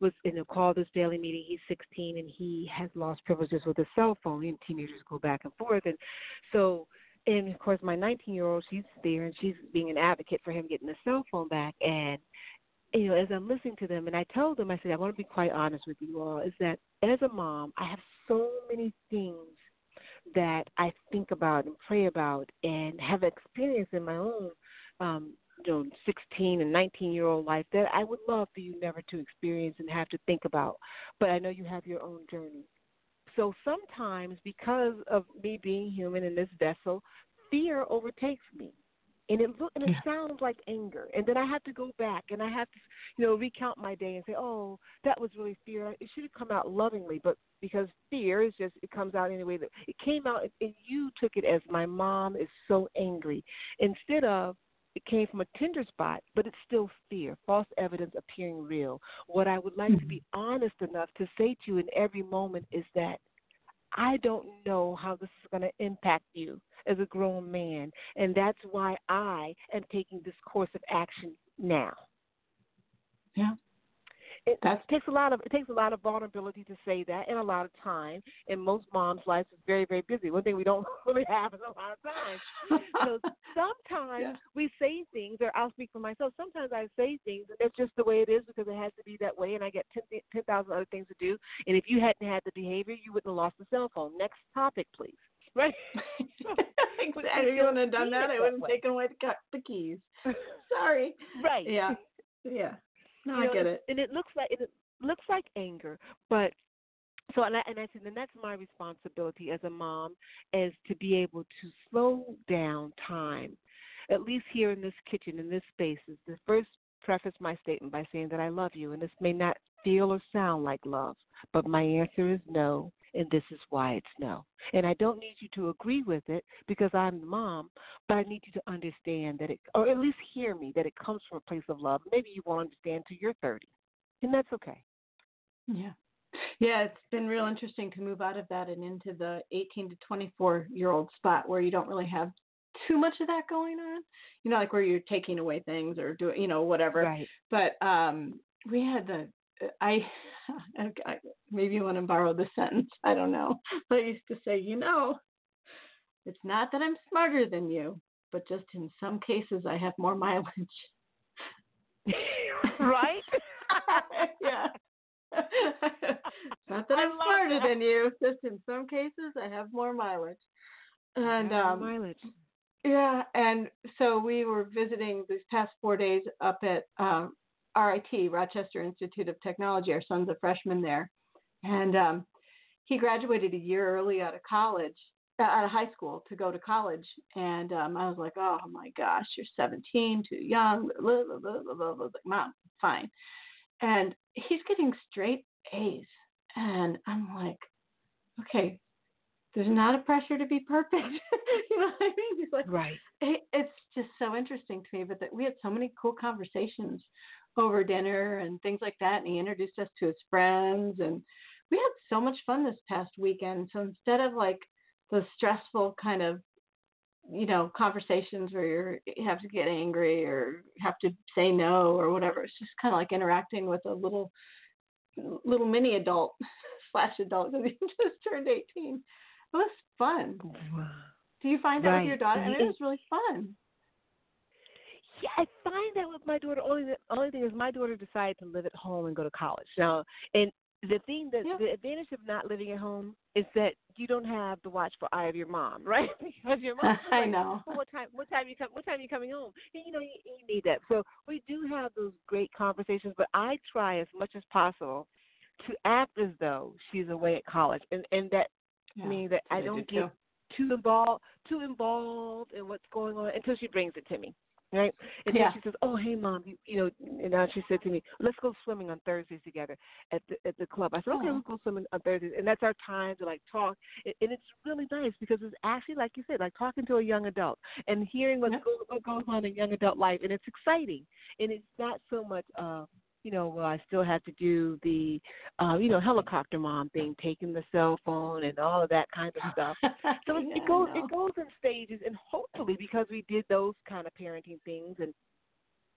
was in a call this daily meeting. He's 16 and he has lost privileges with his cell phone. And teenagers go back and forth, and so and of course my 19 year old she's there and she's being an advocate for him getting the cell phone back. And you know, as I'm listening to them, and I told them, I said, I want to be quite honest with you all, is that as a mom, I have so many things that I think about and pray about and have experienced in my own um you know 16 and 19 year old life that I would love for you never to experience and have to think about but I know you have your own journey. So sometimes because of me being human in this vessel fear overtakes me and it look and it sounds like anger and then I have to go back and I have to you know recount my day and say oh that was really fear it should have come out lovingly but because fear is just it comes out anyway that it came out and you took it as my mom is so angry instead of it came from a tender spot, but it's still fear, false evidence appearing real. What I would like mm-hmm. to be honest enough to say to you in every moment is that I don't know how this is going to impact you as a grown man, and that's why I am taking this course of action now. Yeah. It That's, takes a lot of it takes a lot of vulnerability to say that, and a lot of time. And most moms' lives is very very busy. One thing we don't really have is a lot of time. so sometimes yeah. we say things, or I'll speak for myself. Sometimes I say things, and that's just the way it is because it has to be that way, and I get ten thousand other things to do. And if you hadn't had the behavior, you wouldn't have lost the cell phone. Next topic, please. Right. exactly. You wouldn't have done that. I wouldn't have taken away the, the keys. Sorry. Right. Yeah. Yeah. No, you I get it. And it looks like it looks like anger, but so and I, and I said, and that's my responsibility as a mom, is to be able to slow down time, at least here in this kitchen, in this space. Is the first preface my statement by saying that I love you, and this may not feel or sound like love, but my answer is no, and this is why it's no. And I don't need you to agree with it because I'm the mom, but I need you to understand that it, or at least hear me, that it comes from a place of love. Maybe you won't understand till you're 30, and that's okay. Yeah. Yeah, it's been real interesting to move out of that and into the 18 to 24 year old spot where you don't really have too much of that going on. You know, like where you're taking away things or doing, you know, whatever. Right. But um we had the I, I maybe you want to borrow the sentence. I don't know. But I used to say, you know, it's not that I'm smarter than you, but just in some cases I have more mileage. right? yeah. not that I'm smarter that. than you, just in some cases I have more mileage. And um mileage. Yeah, and so we were visiting these past four days up at um, RIT, Rochester Institute of Technology. Our son's a freshman there, and um, he graduated a year early out of college, uh, out of high school to go to college. And um, I was like, oh my gosh, you're 17, too young. Blah, blah, blah, blah, blah. Like, Mom, fine. And he's getting straight A's, and I'm like, okay, there's not a pressure to be perfect. you know what I mean? He's like, right. It, it's just so interesting to me. But that we had so many cool conversations over dinner and things like that. And he introduced us to his friends, and we had so much fun this past weekend. So instead of like the stressful kind of you know conversations where you're, you have to get angry or have to say no or whatever, it's just kind of like interacting with a little little mini adult slash adult because he just turned 18. It was fun. Do you find that right. with your daughter? and it was really fun. Yeah, I find that with my daughter. Only the only thing is my daughter decided to live at home and go to college. Now, and the thing that yeah. the advantage of not living at home is that you don't have the watchful eye of your mom, right? because your mom. I like, know. Well, what time? What time you come? What time are you coming home? And, you know, you, you need that. So we do have those great conversations, but I try as much as possible to act as though she's away at college, and and that yeah, means that I don't do get too involved too involved in what's going on until she brings it to me right? And yeah. then she says, "Oh, hey, mom, you, you know." And now she said to me, "Let's go swimming on Thursdays together at the at the club." I said, "Okay, we'll go swimming on Thursdays," and that's our time to like talk. And, and it's really nice because it's actually like you said, like talking to a young adult and hearing what, yeah. goes, what goes on in young adult life, and it's exciting. And it's not so much. uh you know, well, I still have to do the, uh, you know, helicopter mom thing, taking the cell phone and all of that kind of stuff. So yeah, it goes, it goes in stages, and hopefully, because we did those kind of parenting things, and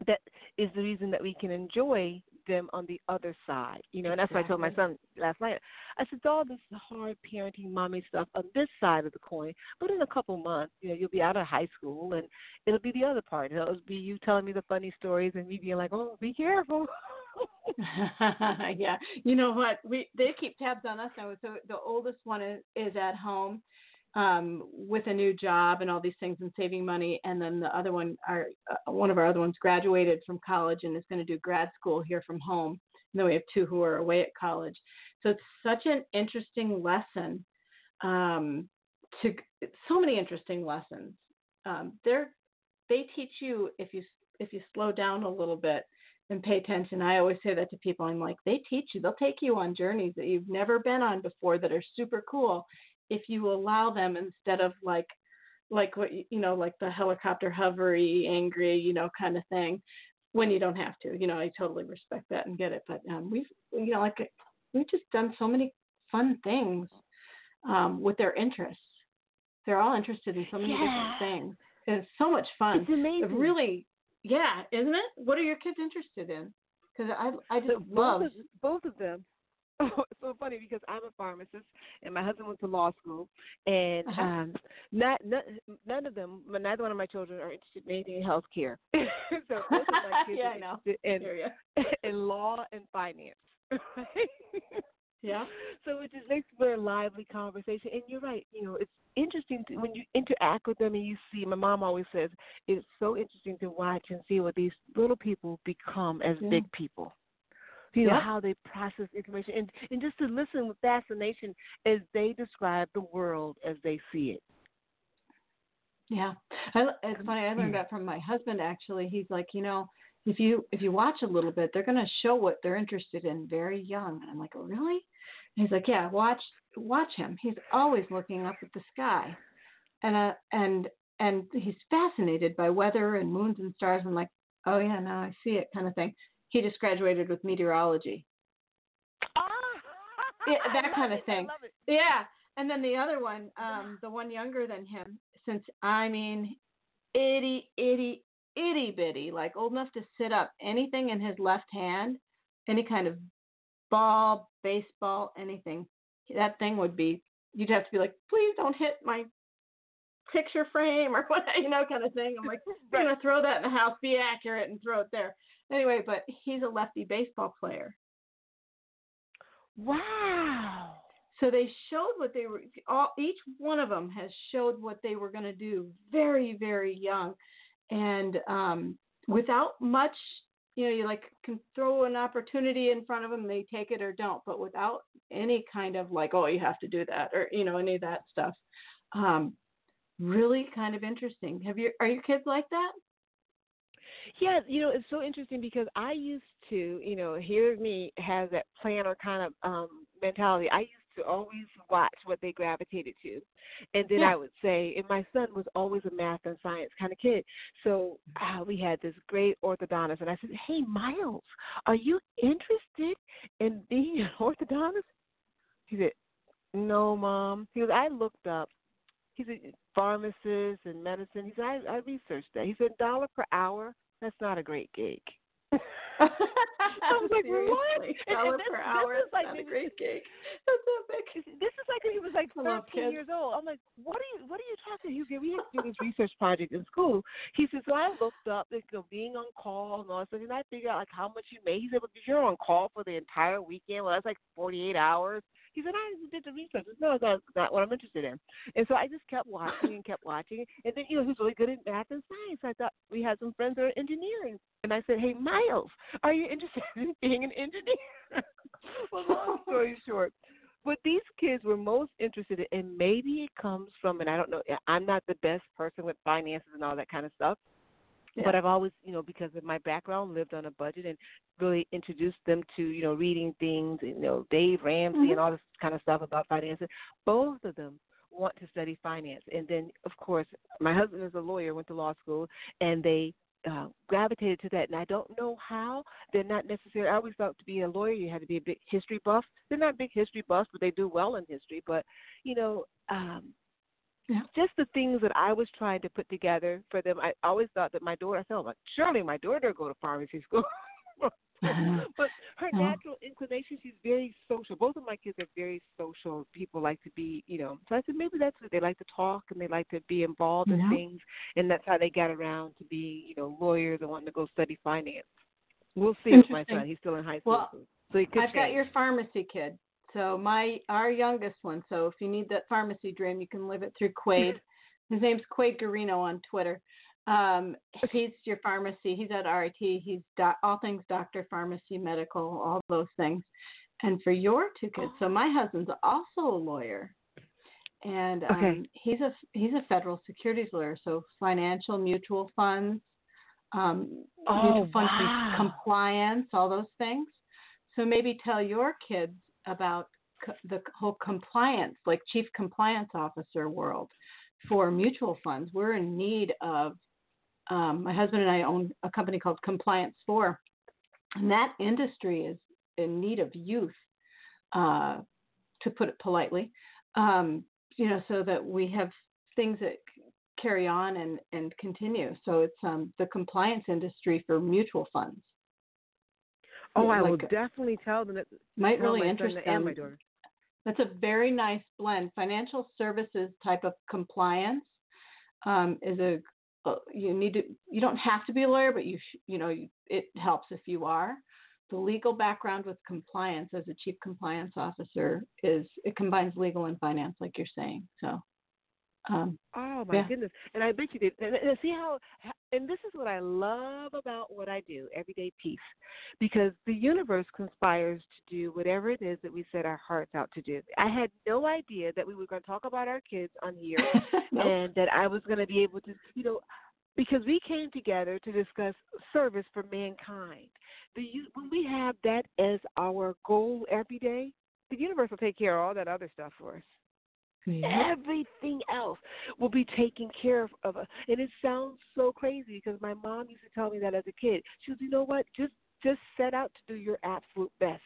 that is the reason that we can enjoy them on the other side. You know, and that's exactly. what I told my son last night. I said, all this hard parenting mommy stuff on this side of the coin, but in a couple months, you know, you'll be out of high school and it'll be the other part. It'll be you telling me the funny stories and me being like, Oh, be careful. yeah. You know what? We they keep tabs on us now. So the oldest one is, is at home um, with a new job and all these things and saving money. And then the other one, our uh, one of our other ones, graduated from college and is going to do grad school here from home. And then we have two who are away at college. So it's such an interesting lesson. Um, to so many interesting lessons. Um, they're they teach you if you if you slow down a little bit and pay attention. I always say that to people. I'm like, they teach you. They'll take you on journeys that you've never been on before that are super cool if you allow them instead of like like what you know, like the helicopter hovery, angry, you know, kind of thing. When you don't have to, you know, I totally respect that and get it. But um, we've, you know, like we've just done so many fun things um, with their interests. They're all interested in so many yeah. different things. And it's so much fun. It's amazing. It really, yeah, isn't it? What are your kids interested in? Because I, I just so love both of, both of them. it's so funny because I'm a pharmacist and my husband went to law school, and Uh-huh. um, not, not none of them, neither one of my children are interested in anything in healthcare. so both of my kids Yeah, are interested in, in law and finance. Yeah. So it just makes for a lively conversation. And you're right, you know, it's interesting to, when you interact with them and you see. My mom always says it's so interesting to watch and see what these little people become as Yeah. big people. You know how they process information, and and just to listen with fascination as they describe the world as they see it. Yeah, I, it's funny. I learned mm. that from my husband. Actually, he's like, you know, if you if you watch a little bit, they're going to show what they're interested in very young. And I'm like, oh, really? And he's like, yeah, watch watch him. He's always looking up at the sky, and uh, and and he's fascinated by weather and moons and stars. And like, oh yeah, now I see it, kind of thing. He just graduated with meteorology. Ah, Yeah, that kind of it, thing. Yeah. And then the other one, um, the one younger than him, since I mean, itty, itty, itty bitty, like old enough to sit up, anything in his left hand, any kind of ball, baseball, anything, that thing would be, you'd have to be like, please don't hit my picture frame or what, you know, kind of thing. I'm like, we're going to throw that in the house, be accurate, and throw it there. Anyway, but he's a lefty baseball player. Wow. So they showed what they were. All each one of them has showed what they were going to do very, very young, and um, without much. You know, you like can throw an opportunity in front of them, they take it or don't, but without any kind of like, oh, you have to do that, or you know, any of that stuff. Um, really kind of interesting. Have you? Are your kids like that? Yeah, you know, it's so interesting because I used to, you know, hear me has that planner kind of um mentality. I used to always watch what they gravitated to. And then Yeah. I would say, and my son was always a math and science kind of kid. So uh, we had this great orthodontist, and I said, Hey, Miles, are you interested in being an orthodontist? He said, No, Mom. He goes, I looked up. He's a pharmacist and medicine. He said, I, I researched that. He said, dollar per hour, that's not a great gig. I was like, what? Seriously, and dollar this- per this hour. is like not a great gig. That's epic. This is like when he was like 13 years old. I'm like, what are you, what are you talking? He said, we had to do this research project in school. He said, so I looked up, you know, being on call and all that stuff, and I figured out like how much you made. He said, well, you're on call for the entire weekend, well, that's like 48 hours. He said, I did the research. No, that's not what I'm interested in. And so I just kept watching and kept watching. And then, you know, he was really good at math and science. I thought we had some friends that are engineering. And I said, Hey, Miles, are you interested in being an engineer? well, long story short, what these kids were most interested in, and maybe it comes from, and I don't know, I'm not the best person with finances and all that kind of stuff. Yeah. But I've always, you know, because of my background, lived on a budget and really introduced them to, you know, reading things, you know, Dave Ramsey Mhm. and all this kind of stuff about finances. Both of them want to study finance. And then, of course, my husband is a lawyer, went to law school, and they uh, gravitated to that. And I don't know how. They're not necessarily, I always thought to be a lawyer, you had to be a big history buff. They're not big history buffs, but they do well in history. But, you know, um, Yeah. just the things that I was trying to put together for them. I always thought that my daughter, I felt like, surely my daughter will go to pharmacy school. but her Mhm. natural inclination, she's very social. Both of my kids are very social. People like to be, you know. So I said maybe that's what they like to talk and they like to be involved in things, and that's how they got around to being, you know, lawyers and wanting to go study finance. We'll see with my son. He's still in high school, Well, so- so he could I've got your pharmacy kid. So my our youngest one. So if you need that pharmacy dream, you can live it through Quade. His name's Quade Guarino on Twitter. Um, he's your pharmacy. He's at RIT. He's doc, all things doctor, pharmacy, medical, all those things. And for your two kids, so my husband's also a lawyer, and um, Okay. he's a he's a federal securities lawyer. So financial mutual funds, um, Oh, mutual fund wow. compliance, all those things. So maybe tell your kids about co- the whole compliance, like chief compliance officer world for mutual funds. We're in need of. Um, my husband and I own a company called Compliance For, and that industry is in need of youth, uh, to put it politely. Um, you know, so that we have things that carry on and, and continue. So it's um, the compliance industry for mutual funds. Oh, I like, will definitely tell them that. Might really interest them. That's a very nice blend. Financial services type of compliance um, is a uh, you need to you don't have to be a lawyer, but you sh- you know it helps if you are. The legal background with compliance as a chief compliance officer is it combines legal and finance, like you're saying. So um, oh my yeah. goodness! And I bet you did. And, and see how, and this is what I love about what I do, everyday peace, because the universe conspires to do whatever it is that we set our hearts out to do. I had no idea that we were going to talk about our kids on here, nope. and that I was going to be able to, you know, because we came together to discuss service for mankind. The when we have that as our goal every day, the universe will take care of all that other stuff for us. Everything else will be taken care of. of and it sounds so crazy because my mom used to tell me that as a kid. She was, you know what? Just just set out to do your absolute best.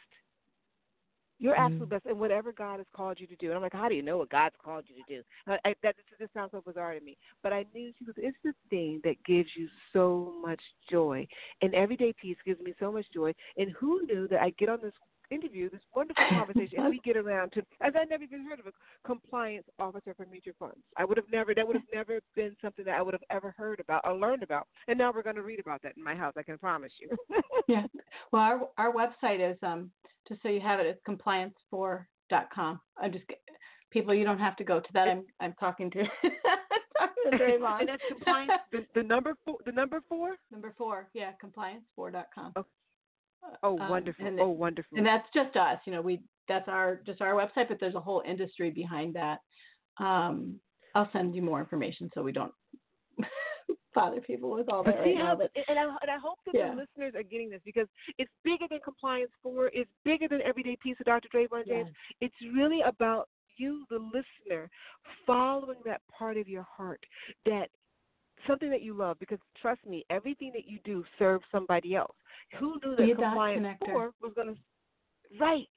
Your mm. absolute best, and whatever God has called you to do. And I'm like, how do you know what God's called you to do? I, I, that just sounds so bizarre to me. But I knew she was. It's the thing that gives you so much joy, and everyday peace gives me so much joy. And who knew that I'd get on this interview, this wonderful conversation, and we get around to, as I never even heard of a compliance officer for mutual funds. I would have never, that would have never been something that I would have ever heard about or learned about. And now we're going to read about that in my house. I can promise you. yeah. Well, our our website is um just so you have it, it's compliance4.com. I'm just people. You don't have to go to that. I'm I'm talking to. and that's compliance. The, the number four. The number four. Number four. Yeah, compliance4.com. Okay. Oh, um, wonderful! And oh, wonderful! And that's just us. You know, we that's our just our website, but there's a whole industry behind that. Um, I'll send you more information so we don't bother people with all that but right now. But, and I and I hope that yeah. the listeners are getting this because it's bigger than compliance for. It's bigger than everyday peace of Dr. Dravon James. Yes. It's really about you, the listener, following that part of your heart that something that you love because trust me everything that you do serves somebody else who knew that compliance four was going to right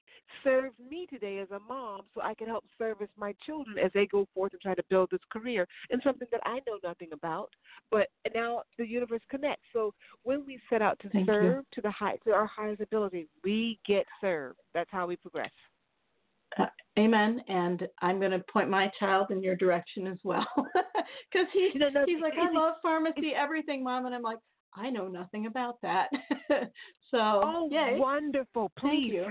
serve me today as a mom so I can help service my children as they go forth and try to build this career in something that I know nothing about. But now the universe connects. So when we set out to Thank serve you. to the high to our highest ability, we get served. That's how we progress. Uh, amen. And I'm going to point my child in your direction as well, because he, no, no, he's like, I love pharmacy, everything, mom, and I'm like, I know nothing about that. so, oh, yay. wonderful! Please. Thank you.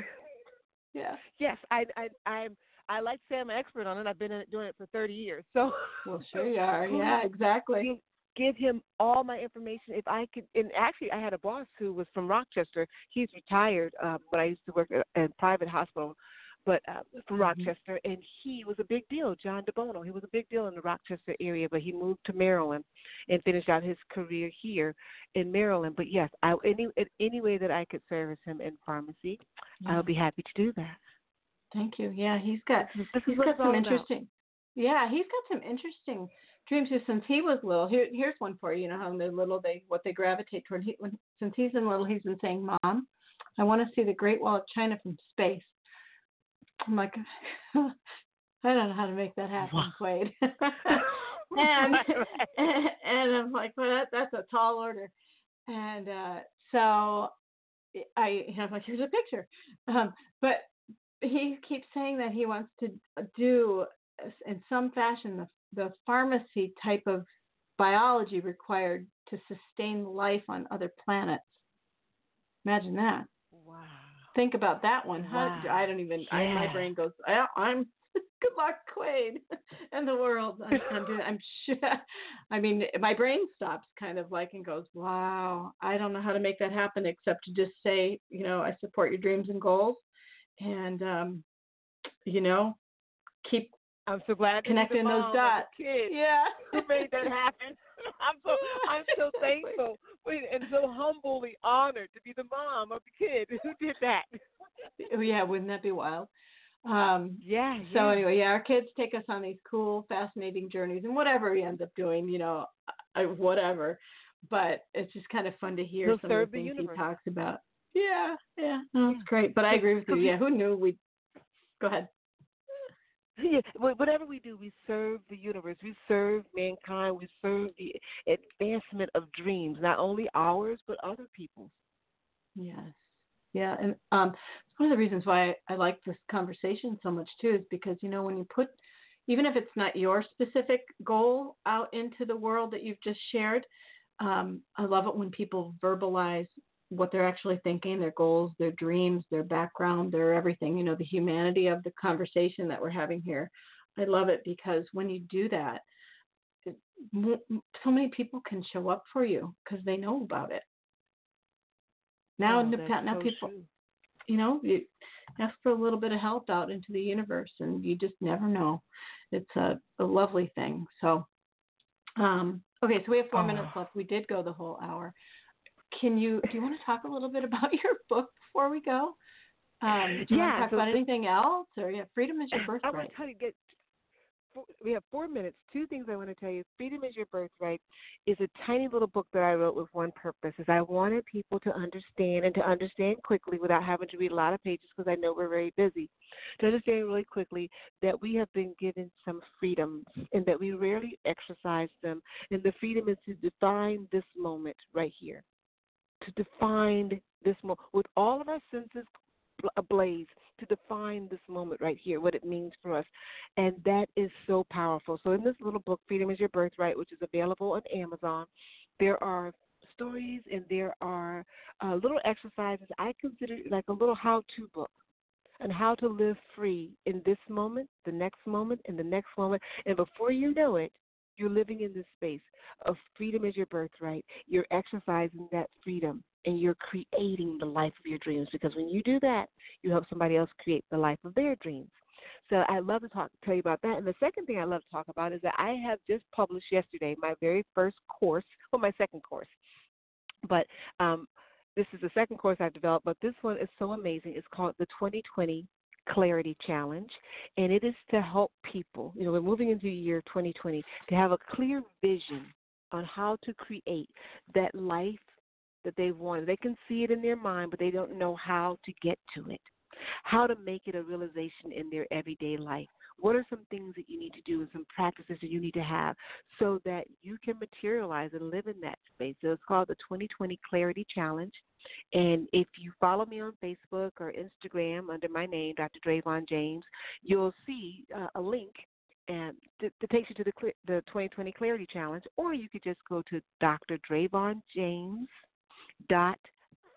Yeah. Yes, I, I, I'm. I like to say I'm an expert on it. I've been doing it for 30 years. So. Well, sure you are. Yeah, exactly. Give, give him all my information. If I could, and actually, I had a boss who was from Rochester. He's retired, um, but I used to work at a private hospital but uh, from mm-hmm. Rochester, and he was a big deal. John DeBono, he was a big deal in the Rochester area, but he moved to Maryland and finished out his career here in Maryland. But yes, I any any way that I could service him in pharmacy, yeah. I'll be happy to do that. Thank you. Yeah, he's got this he's got some interesting. About. Yeah, he's got some interesting dreams since he was little. Here, here's one for you. You know how they're little, they what they gravitate toward. He, when, since he's been little, he's been saying, "Mom, I want to see the Great Wall of China from space." I'm like, I don't know how to make that happen, Quade. and, and I'm like, well, that, that's a tall order. And uh, so I, you know, I'm like, here's a picture. Um, but he keeps saying that he wants to do, in some fashion, the, the pharmacy type of biology required to sustain life on other planets. Imagine that. Wow think about that one. Wow. I don't even. Yeah. I, my brain goes. I, I'm. Good luck, Quade, and the world. I'm, I'm, doing, I'm sure. I mean, my brain stops, kind of like, and goes, "Wow, I don't know how to make that happen, except to just say, you know, I support your dreams and goals, and um, you know, keep I'm so glad connecting those dots. Yeah, who made that happen. I'm so I'm so thankful and so humbly honored to be the mom of the kid who did that. oh yeah, wouldn't that be wild? Um, yeah. So yeah. anyway, yeah, our kids take us on these cool, fascinating journeys, and whatever he ends up doing, you know, I, whatever. But it's just kind of fun to hear He'll some of the serve the things he talks about. Yeah, yeah, no, it's great. But I agree with you. Yeah, who knew we? Go ahead. Yeah, whatever we do, we serve the universe. We serve mankind. We serve the advancement of dreams, not only ours but other people's. Yes. Yeah, and um, one of the reasons why I, like this conversation so much too is because you know when you put, even if it's not your specific goal out into the world that you've just shared, um, I love it when people verbalize what they're actually thinking, their goals, their dreams, their background, their everything. You know, the humanity of the conversation that we're having here. I love it because when you do that, so many people can show up for you because they know about it. Now, Oh, now so people, true. you know, you ask for a little bit of help out into the universe, and you just never know. It's a, a lovely thing. So, um, okay, so we have four Oh. minutes left. We did go the whole hour. Can you do you want to talk a little bit about your book before we go? Um, do you want Yeah, to talk so about anything else, or yeah, freedom is your birthright. I want to tell you get. We have four minutes. Two things I want to tell you. Freedom is your birthright is a tiny little book that I wrote with one purpose. Is I wanted people to understand and to understand quickly without having to read a lot of pages because I know we're very busy. To understand really quickly that we have been given some freedoms and that we rarely exercise them. And the freedom is to define this moment right here. To define this moment with all of our senses ablaze to define this moment right here, what it means for us. And that is so powerful. So, in this little book, Freedom is Your Birthright, which is available on Amazon, there are stories and there are uh, little exercises. I consider it like a little how to book on how to live free in this moment, the next moment, and the next moment. And before you know it, you're living in this space of freedom is your birthright. You're exercising that freedom and you're creating the life of your dreams because when you do that, you help somebody else create the life of their dreams. So I love to talk tell you about that. And the second thing I love to talk about is that I have just published yesterday my very first course, well my second course. But um this is the second course I've developed, but this one is so amazing. It's called the 2020 Clarity Challenge, and it is to help people. You know, we're moving into the year 2020 to have a clear vision on how to create that life that they've wanted. They can see it in their mind, but they don't know how to get to it, how to make it a realization in their everyday life. What are some things that you need to do and some practices that you need to have so that you can materialize and live in that space? So it's called the 2020 Clarity Challenge. And if you follow me on Facebook or Instagram under my name, Dr. Dravon James, you'll see uh, a link and takes you to the the 2020 Clarity Challenge, or you could just go to Dr. Dravon James dot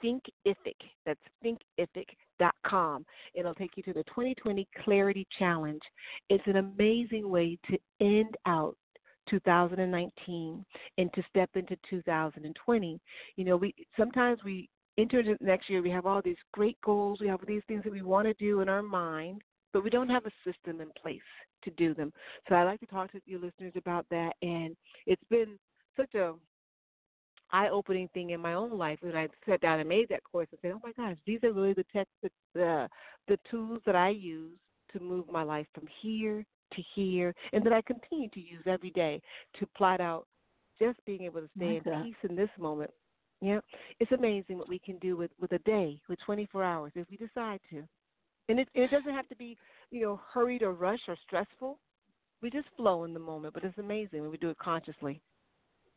thinkific. That's thinkific.com. It'll take you to the 2020 Clarity Challenge. It's an amazing way to end out 2019 and to step into 2020. You know, we sometimes we into next year. We have all these great goals. We have these things that we want to do in our mind, but we don't have a system in place to do them. So I like to talk to your listeners about that, and it's been such a eye-opening thing in my own life when I sat down and made that course and said, "Oh my gosh, these are really the tech, the the, the tools that I use to move my life from here to here, and that I continue to use every day to plot out just being able to stay Like in that. peace in this moment." Yeah, it's amazing what we can do with with a day, with 24 hours, if we decide to. And it it doesn't have to be, you know, hurried or rushed or stressful. We just flow in the moment, but it's amazing when we do it consciously.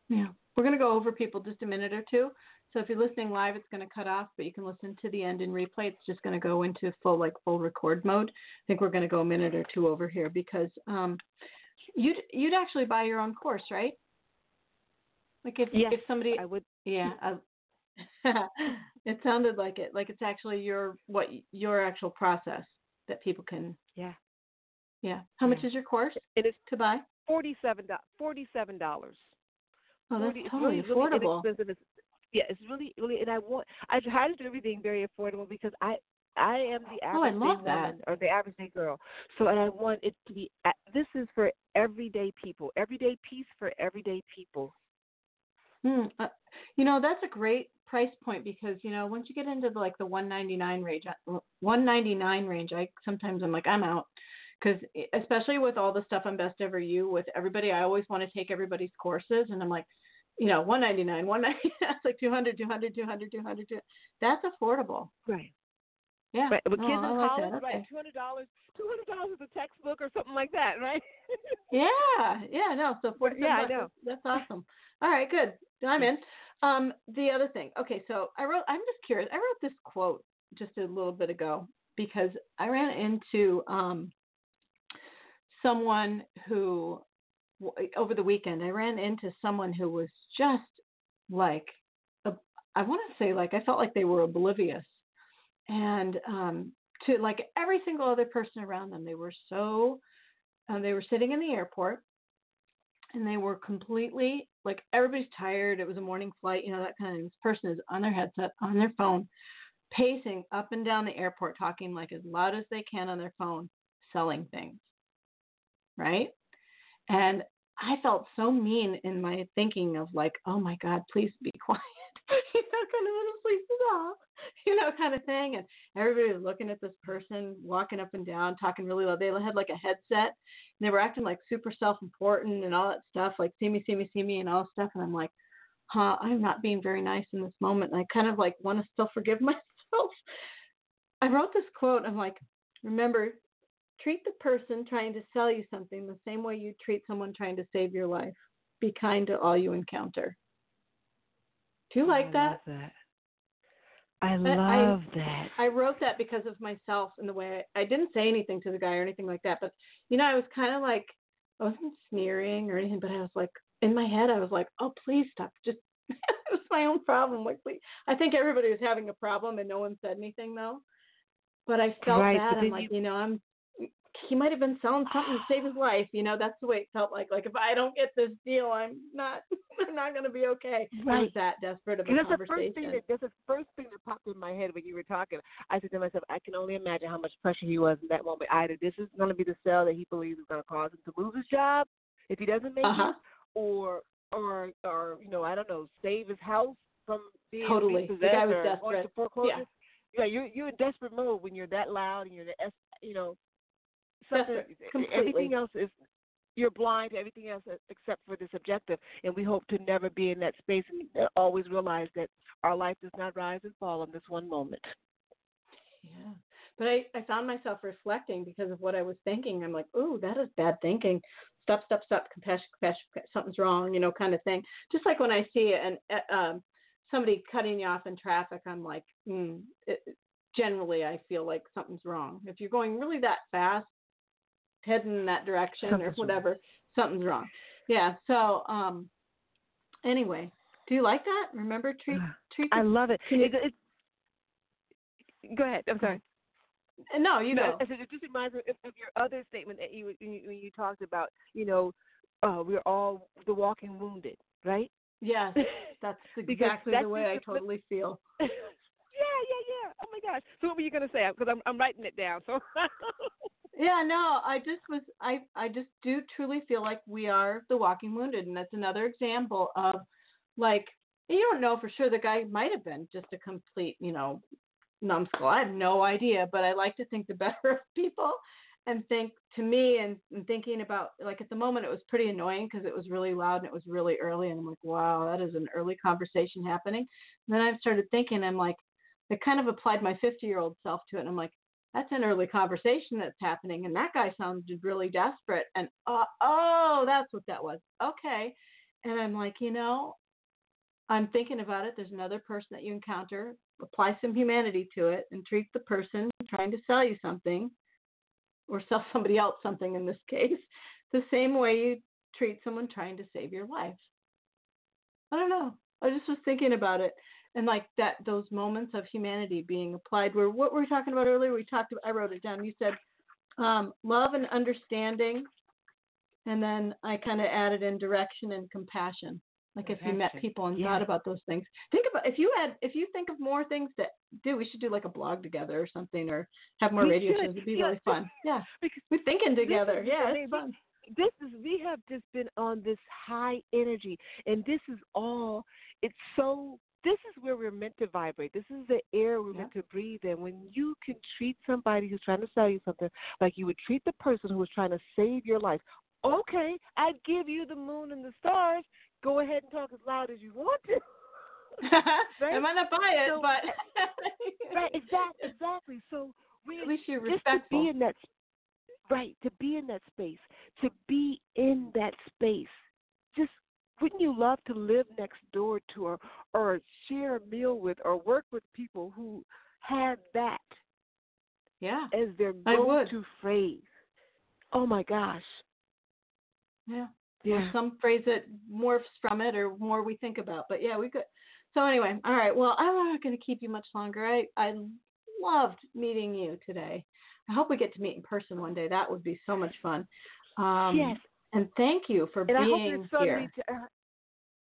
Yeah. We're going to go over people just a minute or two. So if you're listening live, it's going to cut off, but you can listen to the end and replay. It's just going to go into full, like full record mode. I think we're going to go a minute or two over here because um, you'd you'd actually buy your own course, right? Like if Yes, if somebody, I would yeah, I, it sounded like it. Like it's actually your what your actual process that people can. Yeah. Yeah. How much is your course It is to buy? forty-seven dollars. Forty-seven dollars. Oh, that's 40 totally really, really affordable. inexpensive. It's, yeah, it's really, really, and I want. I try to do everything very affordable because I, I am the Oh, average day that. woman or the average day girl. So, and I want it to be. This is for everyday people. Everyday peace for everyday people. Hmm. Uh, you know, that's a great price point because you know once you get into the, like the 199 range, 199 range, I sometimes I'm like I'm out because especially with all the stuff on Best Ever You with everybody, I always want to take everybody's courses, and I'm like, you know, 199, 199, that's like 200, 200, 200, 200, 200. That's affordable. Right. Yeah. Right. But kids oh, in like college, okay. right? Two hundred dollars. Two hundred dollars is a textbook or something like that, right? yeah. Yeah. No. So forty. Yeah, I know. That's awesome. All right. Good. I'm in. Um, the other thing. Okay. So I wrote. I'm just curious. I wrote this quote just a little bit ago because I ran into um someone who over the weekend I ran into someone who was just like I want to say like I felt like they were oblivious and um to like every single other person around them they were so um, they were sitting in the airport and they were completely like everybody's tired it was a morning flight you know that kind of thing. this person is on their headset on their phone pacing up and down the airport talking like as loud as they can on their phone selling things right? And I felt so mean in my thinking of like, oh my God, please be quiet. you know, kind of it off, you know, kind of thing. And everybody was looking at this person walking up and down, talking really loud. They had like a headset and they were acting like super self important and all that stuff, like see me, see me, see me, and all stuff. And I'm like, huh, I'm not being very nice in this moment. And I kind of like want to still forgive myself. I wrote this quote. I'm like, remember, treat the person trying to sell you something the same way you treat someone trying to save your life. Be kind to all you encounter. Do you like I that? That. I love I, that. I wrote that because of myself and the way I, I didn't say anything to the guy or anything like that, but you know, I was kind of like I wasn't sneering or anything, but I was like in my head, I was like, "Oh, please stop! Just it was my own problem." Like, please. I think everybody was having a problem, and no one said anything though. But I felt right, bad. I'm you, like, you know, I'm he might have been selling something to save his life. You know, that's the way it felt like. Like if I don't get this deal, I'm not, I'm not going to be okay. Right. I was that desperate of a that's conversation. the first thing that that's the first thing that popped in my head when you were talking. I said to myself, I can only imagine how much pressure he was in that moment. Either this is going to be the sale that he believes is going to cause him to lose his job if he doesn't make uh-huh. it, or or or you know, I don't know, save his house from being totally. The guy was desperate. going to foreclosure. Yeah. Yeah, you're you're in desperate mode when you're that loud and you're the S you know something. Completely. Everything else is you're blind to everything else except for this objective. And we hope to never be in that space and always realize that our life does not rise and fall in this one moment. Yeah. But I, I found myself reflecting because of what I was thinking. I'm like, ooh, that is bad thinking. Stop, stop, stop. Compassion, compassion. Something's wrong, you know, kind of thing. Just like when I see an um, somebody cutting you off in traffic, I'm like, mm, it, generally I feel like something's wrong. If you're going really that fast, heading in that direction something's or whatever, wrong. something's wrong. Yeah. So um, anyway, do you like that? Remember, treat treat. I love it. You, it, it go ahead. I'm sorry. No, you no, go. I said it just reminds me of, of your other statement that you when, you you talked about, you know, uh, we're all the walking wounded, right? Yes, that's exactly that's the way I totally feel. yeah, yeah, yeah. Oh my gosh. So what were you gonna say? Because I'm I'm writing it down. So. Yeah, no, I just was I I just do truly feel like we are the walking wounded and that's another example of like you don't know for sure the guy might have been just a complete, you know, numbskull. I have no idea, but I like to think the better of people and think to me and, and thinking about like at the moment it was pretty annoying because it was really loud and it was really early and I'm like, wow, that is an early conversation happening. And then I started thinking, I'm like, I kind of applied my 50 year old self to it and I'm like, that's an early conversation that's happening and that guy sounded really desperate and uh, oh that's what that was. Okay. And i'm like you know i'm thinking about it. There's another person that you encounter. Apply some humanity to it and treat the person trying to sell you something or sell somebody else something in this case the same way you treat someone trying to save your life. I don't know. I just was thinking about it and like that those moments of humanity being applied where what we were talking about earlier? We talked about, i wrote it down. You said um, love and understanding and then i kind of added in direction and compassion. Like if you met people and Yeah. thought about those things. Think about if you had if you think of more things that do we should do like a blog together or something or have more We radio should. shows it'd be Yeah, really fun. Yeah. because we're thinking together is- yeah I it's mean, fun. this is we have just been on this high energy and this is all it's so this is where we're meant to vibrate. This is the air we're Yeah. meant to breathe. And when you can treat somebody who's trying to sell you something like you would treat the person who was trying to save your life, okay, I'd give you the moon and the stars. Go ahead and talk as loud as you want to. I might not buy it, So- but right, exactly, exactly. So we at least you're just to be in that right to be in that space to be in that space just wouldn't you love to live next door to or or share a meal with or work with people who have that yeah, as their go-to phrase oh my gosh yeah. yeah Some phrase that morphs from it, or more we think about. But yeah, we could. So anyway, all right. Well, I'm not going to keep you much longer. I I loved meeting you today. I hope we get to meet in person one day. That would be so much fun. Um, yes And thank you for and i hope being here. to, uh,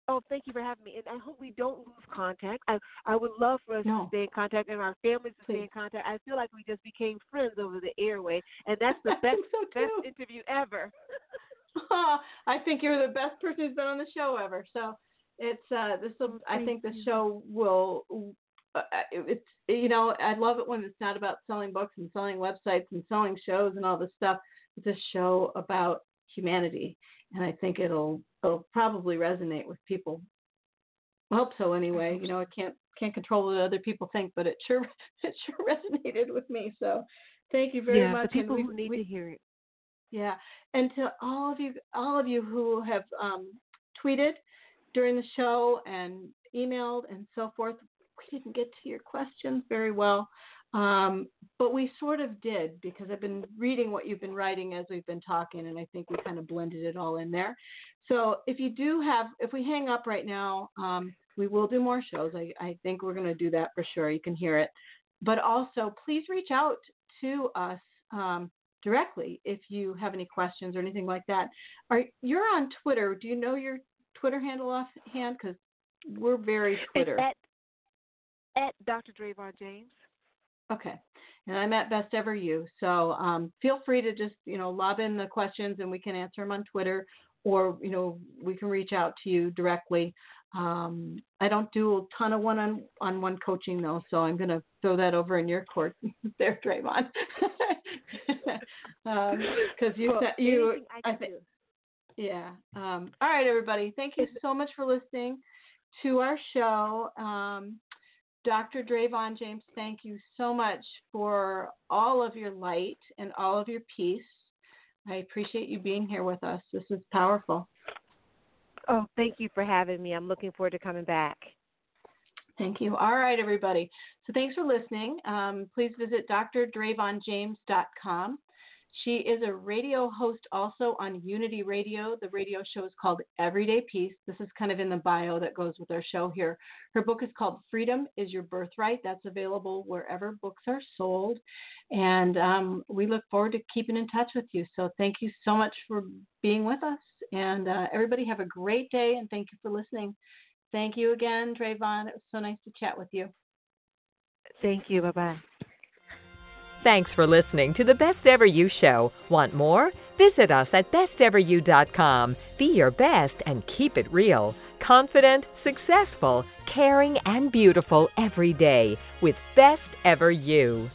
Oh, thank you for having me, and I hope we don't lose contact. I I would love for us No. to stay in contact and our families to stay in contact. I feel like we just became friends over the airway, and that's the best so best interview ever. I think you're the best person who's been on the show ever. So it's uh this will Oh, I think the show will uh, it's you know I love it when it's not about selling books and selling websites and selling shows and all this stuff. It's a show about humanity, and I think it'll it'll probably resonate with people. I hope so anyway. You know, I can't can't control what other people think, but it sure it sure resonated with me. So thank you very yeah, much. the people we- who need we- to hear it. yeah, and to all of you, all of you who have um, tweeted during the show and emailed and so forth, we didn't get to your questions very well, um, but we sort of did because I've been reading what you've been writing as we've been talking, and I think we kind of blended it all in there. So if you do have, if we hang up right now, um, we will do more shows. I, I think we're going to do that for sure. You can hear it, but also please reach out to us. Um, directly if you have any questions or anything like that. Are you're on Twitter? Do you know your Twitter handle offhand? Because we're very Twitter. It's at at Dr. Dravon James. Okay. And I'm at Best Ever You. So um, feel free to just, you know, lob in the questions and we can answer them on Twitter or, you know, we can reach out to you directly. Um, I don't do a ton of one on, on one coaching though, so I'm going to throw that over in your court there, Dravon. Because you, Well, said you, I I think, yeah. Um, all right, everybody. Thank you so much for listening to our show. Um, Dr. Dravon James, thank you so much for all of your light and all of your peace. I appreciate you being here with us. This is powerful. Oh, thank you for having me. I'm looking forward to coming back. Thank you. All right, everybody. So thanks for listening. Um, please visit drdravonjames.com. She is a radio host also on Unity Radio. The radio show is called Everyday Peace. This is kind of in the bio that goes with our show here. Her book is called Freedom is Your Birthright. That's available wherever books are sold. And um, we look forward to keeping in touch with you. So thank you so much for being with us. And uh, everybody have a great day and thank you for listening. Thank you again, Dravon. It was so nice to chat with you. Thank you. Bye bye. Thanks for listening to the Best Ever You Show. Want more? Visit us at besteveryou.com. Be your best and keep it real. Confident, successful, caring, and beautiful every day with Best Ever You.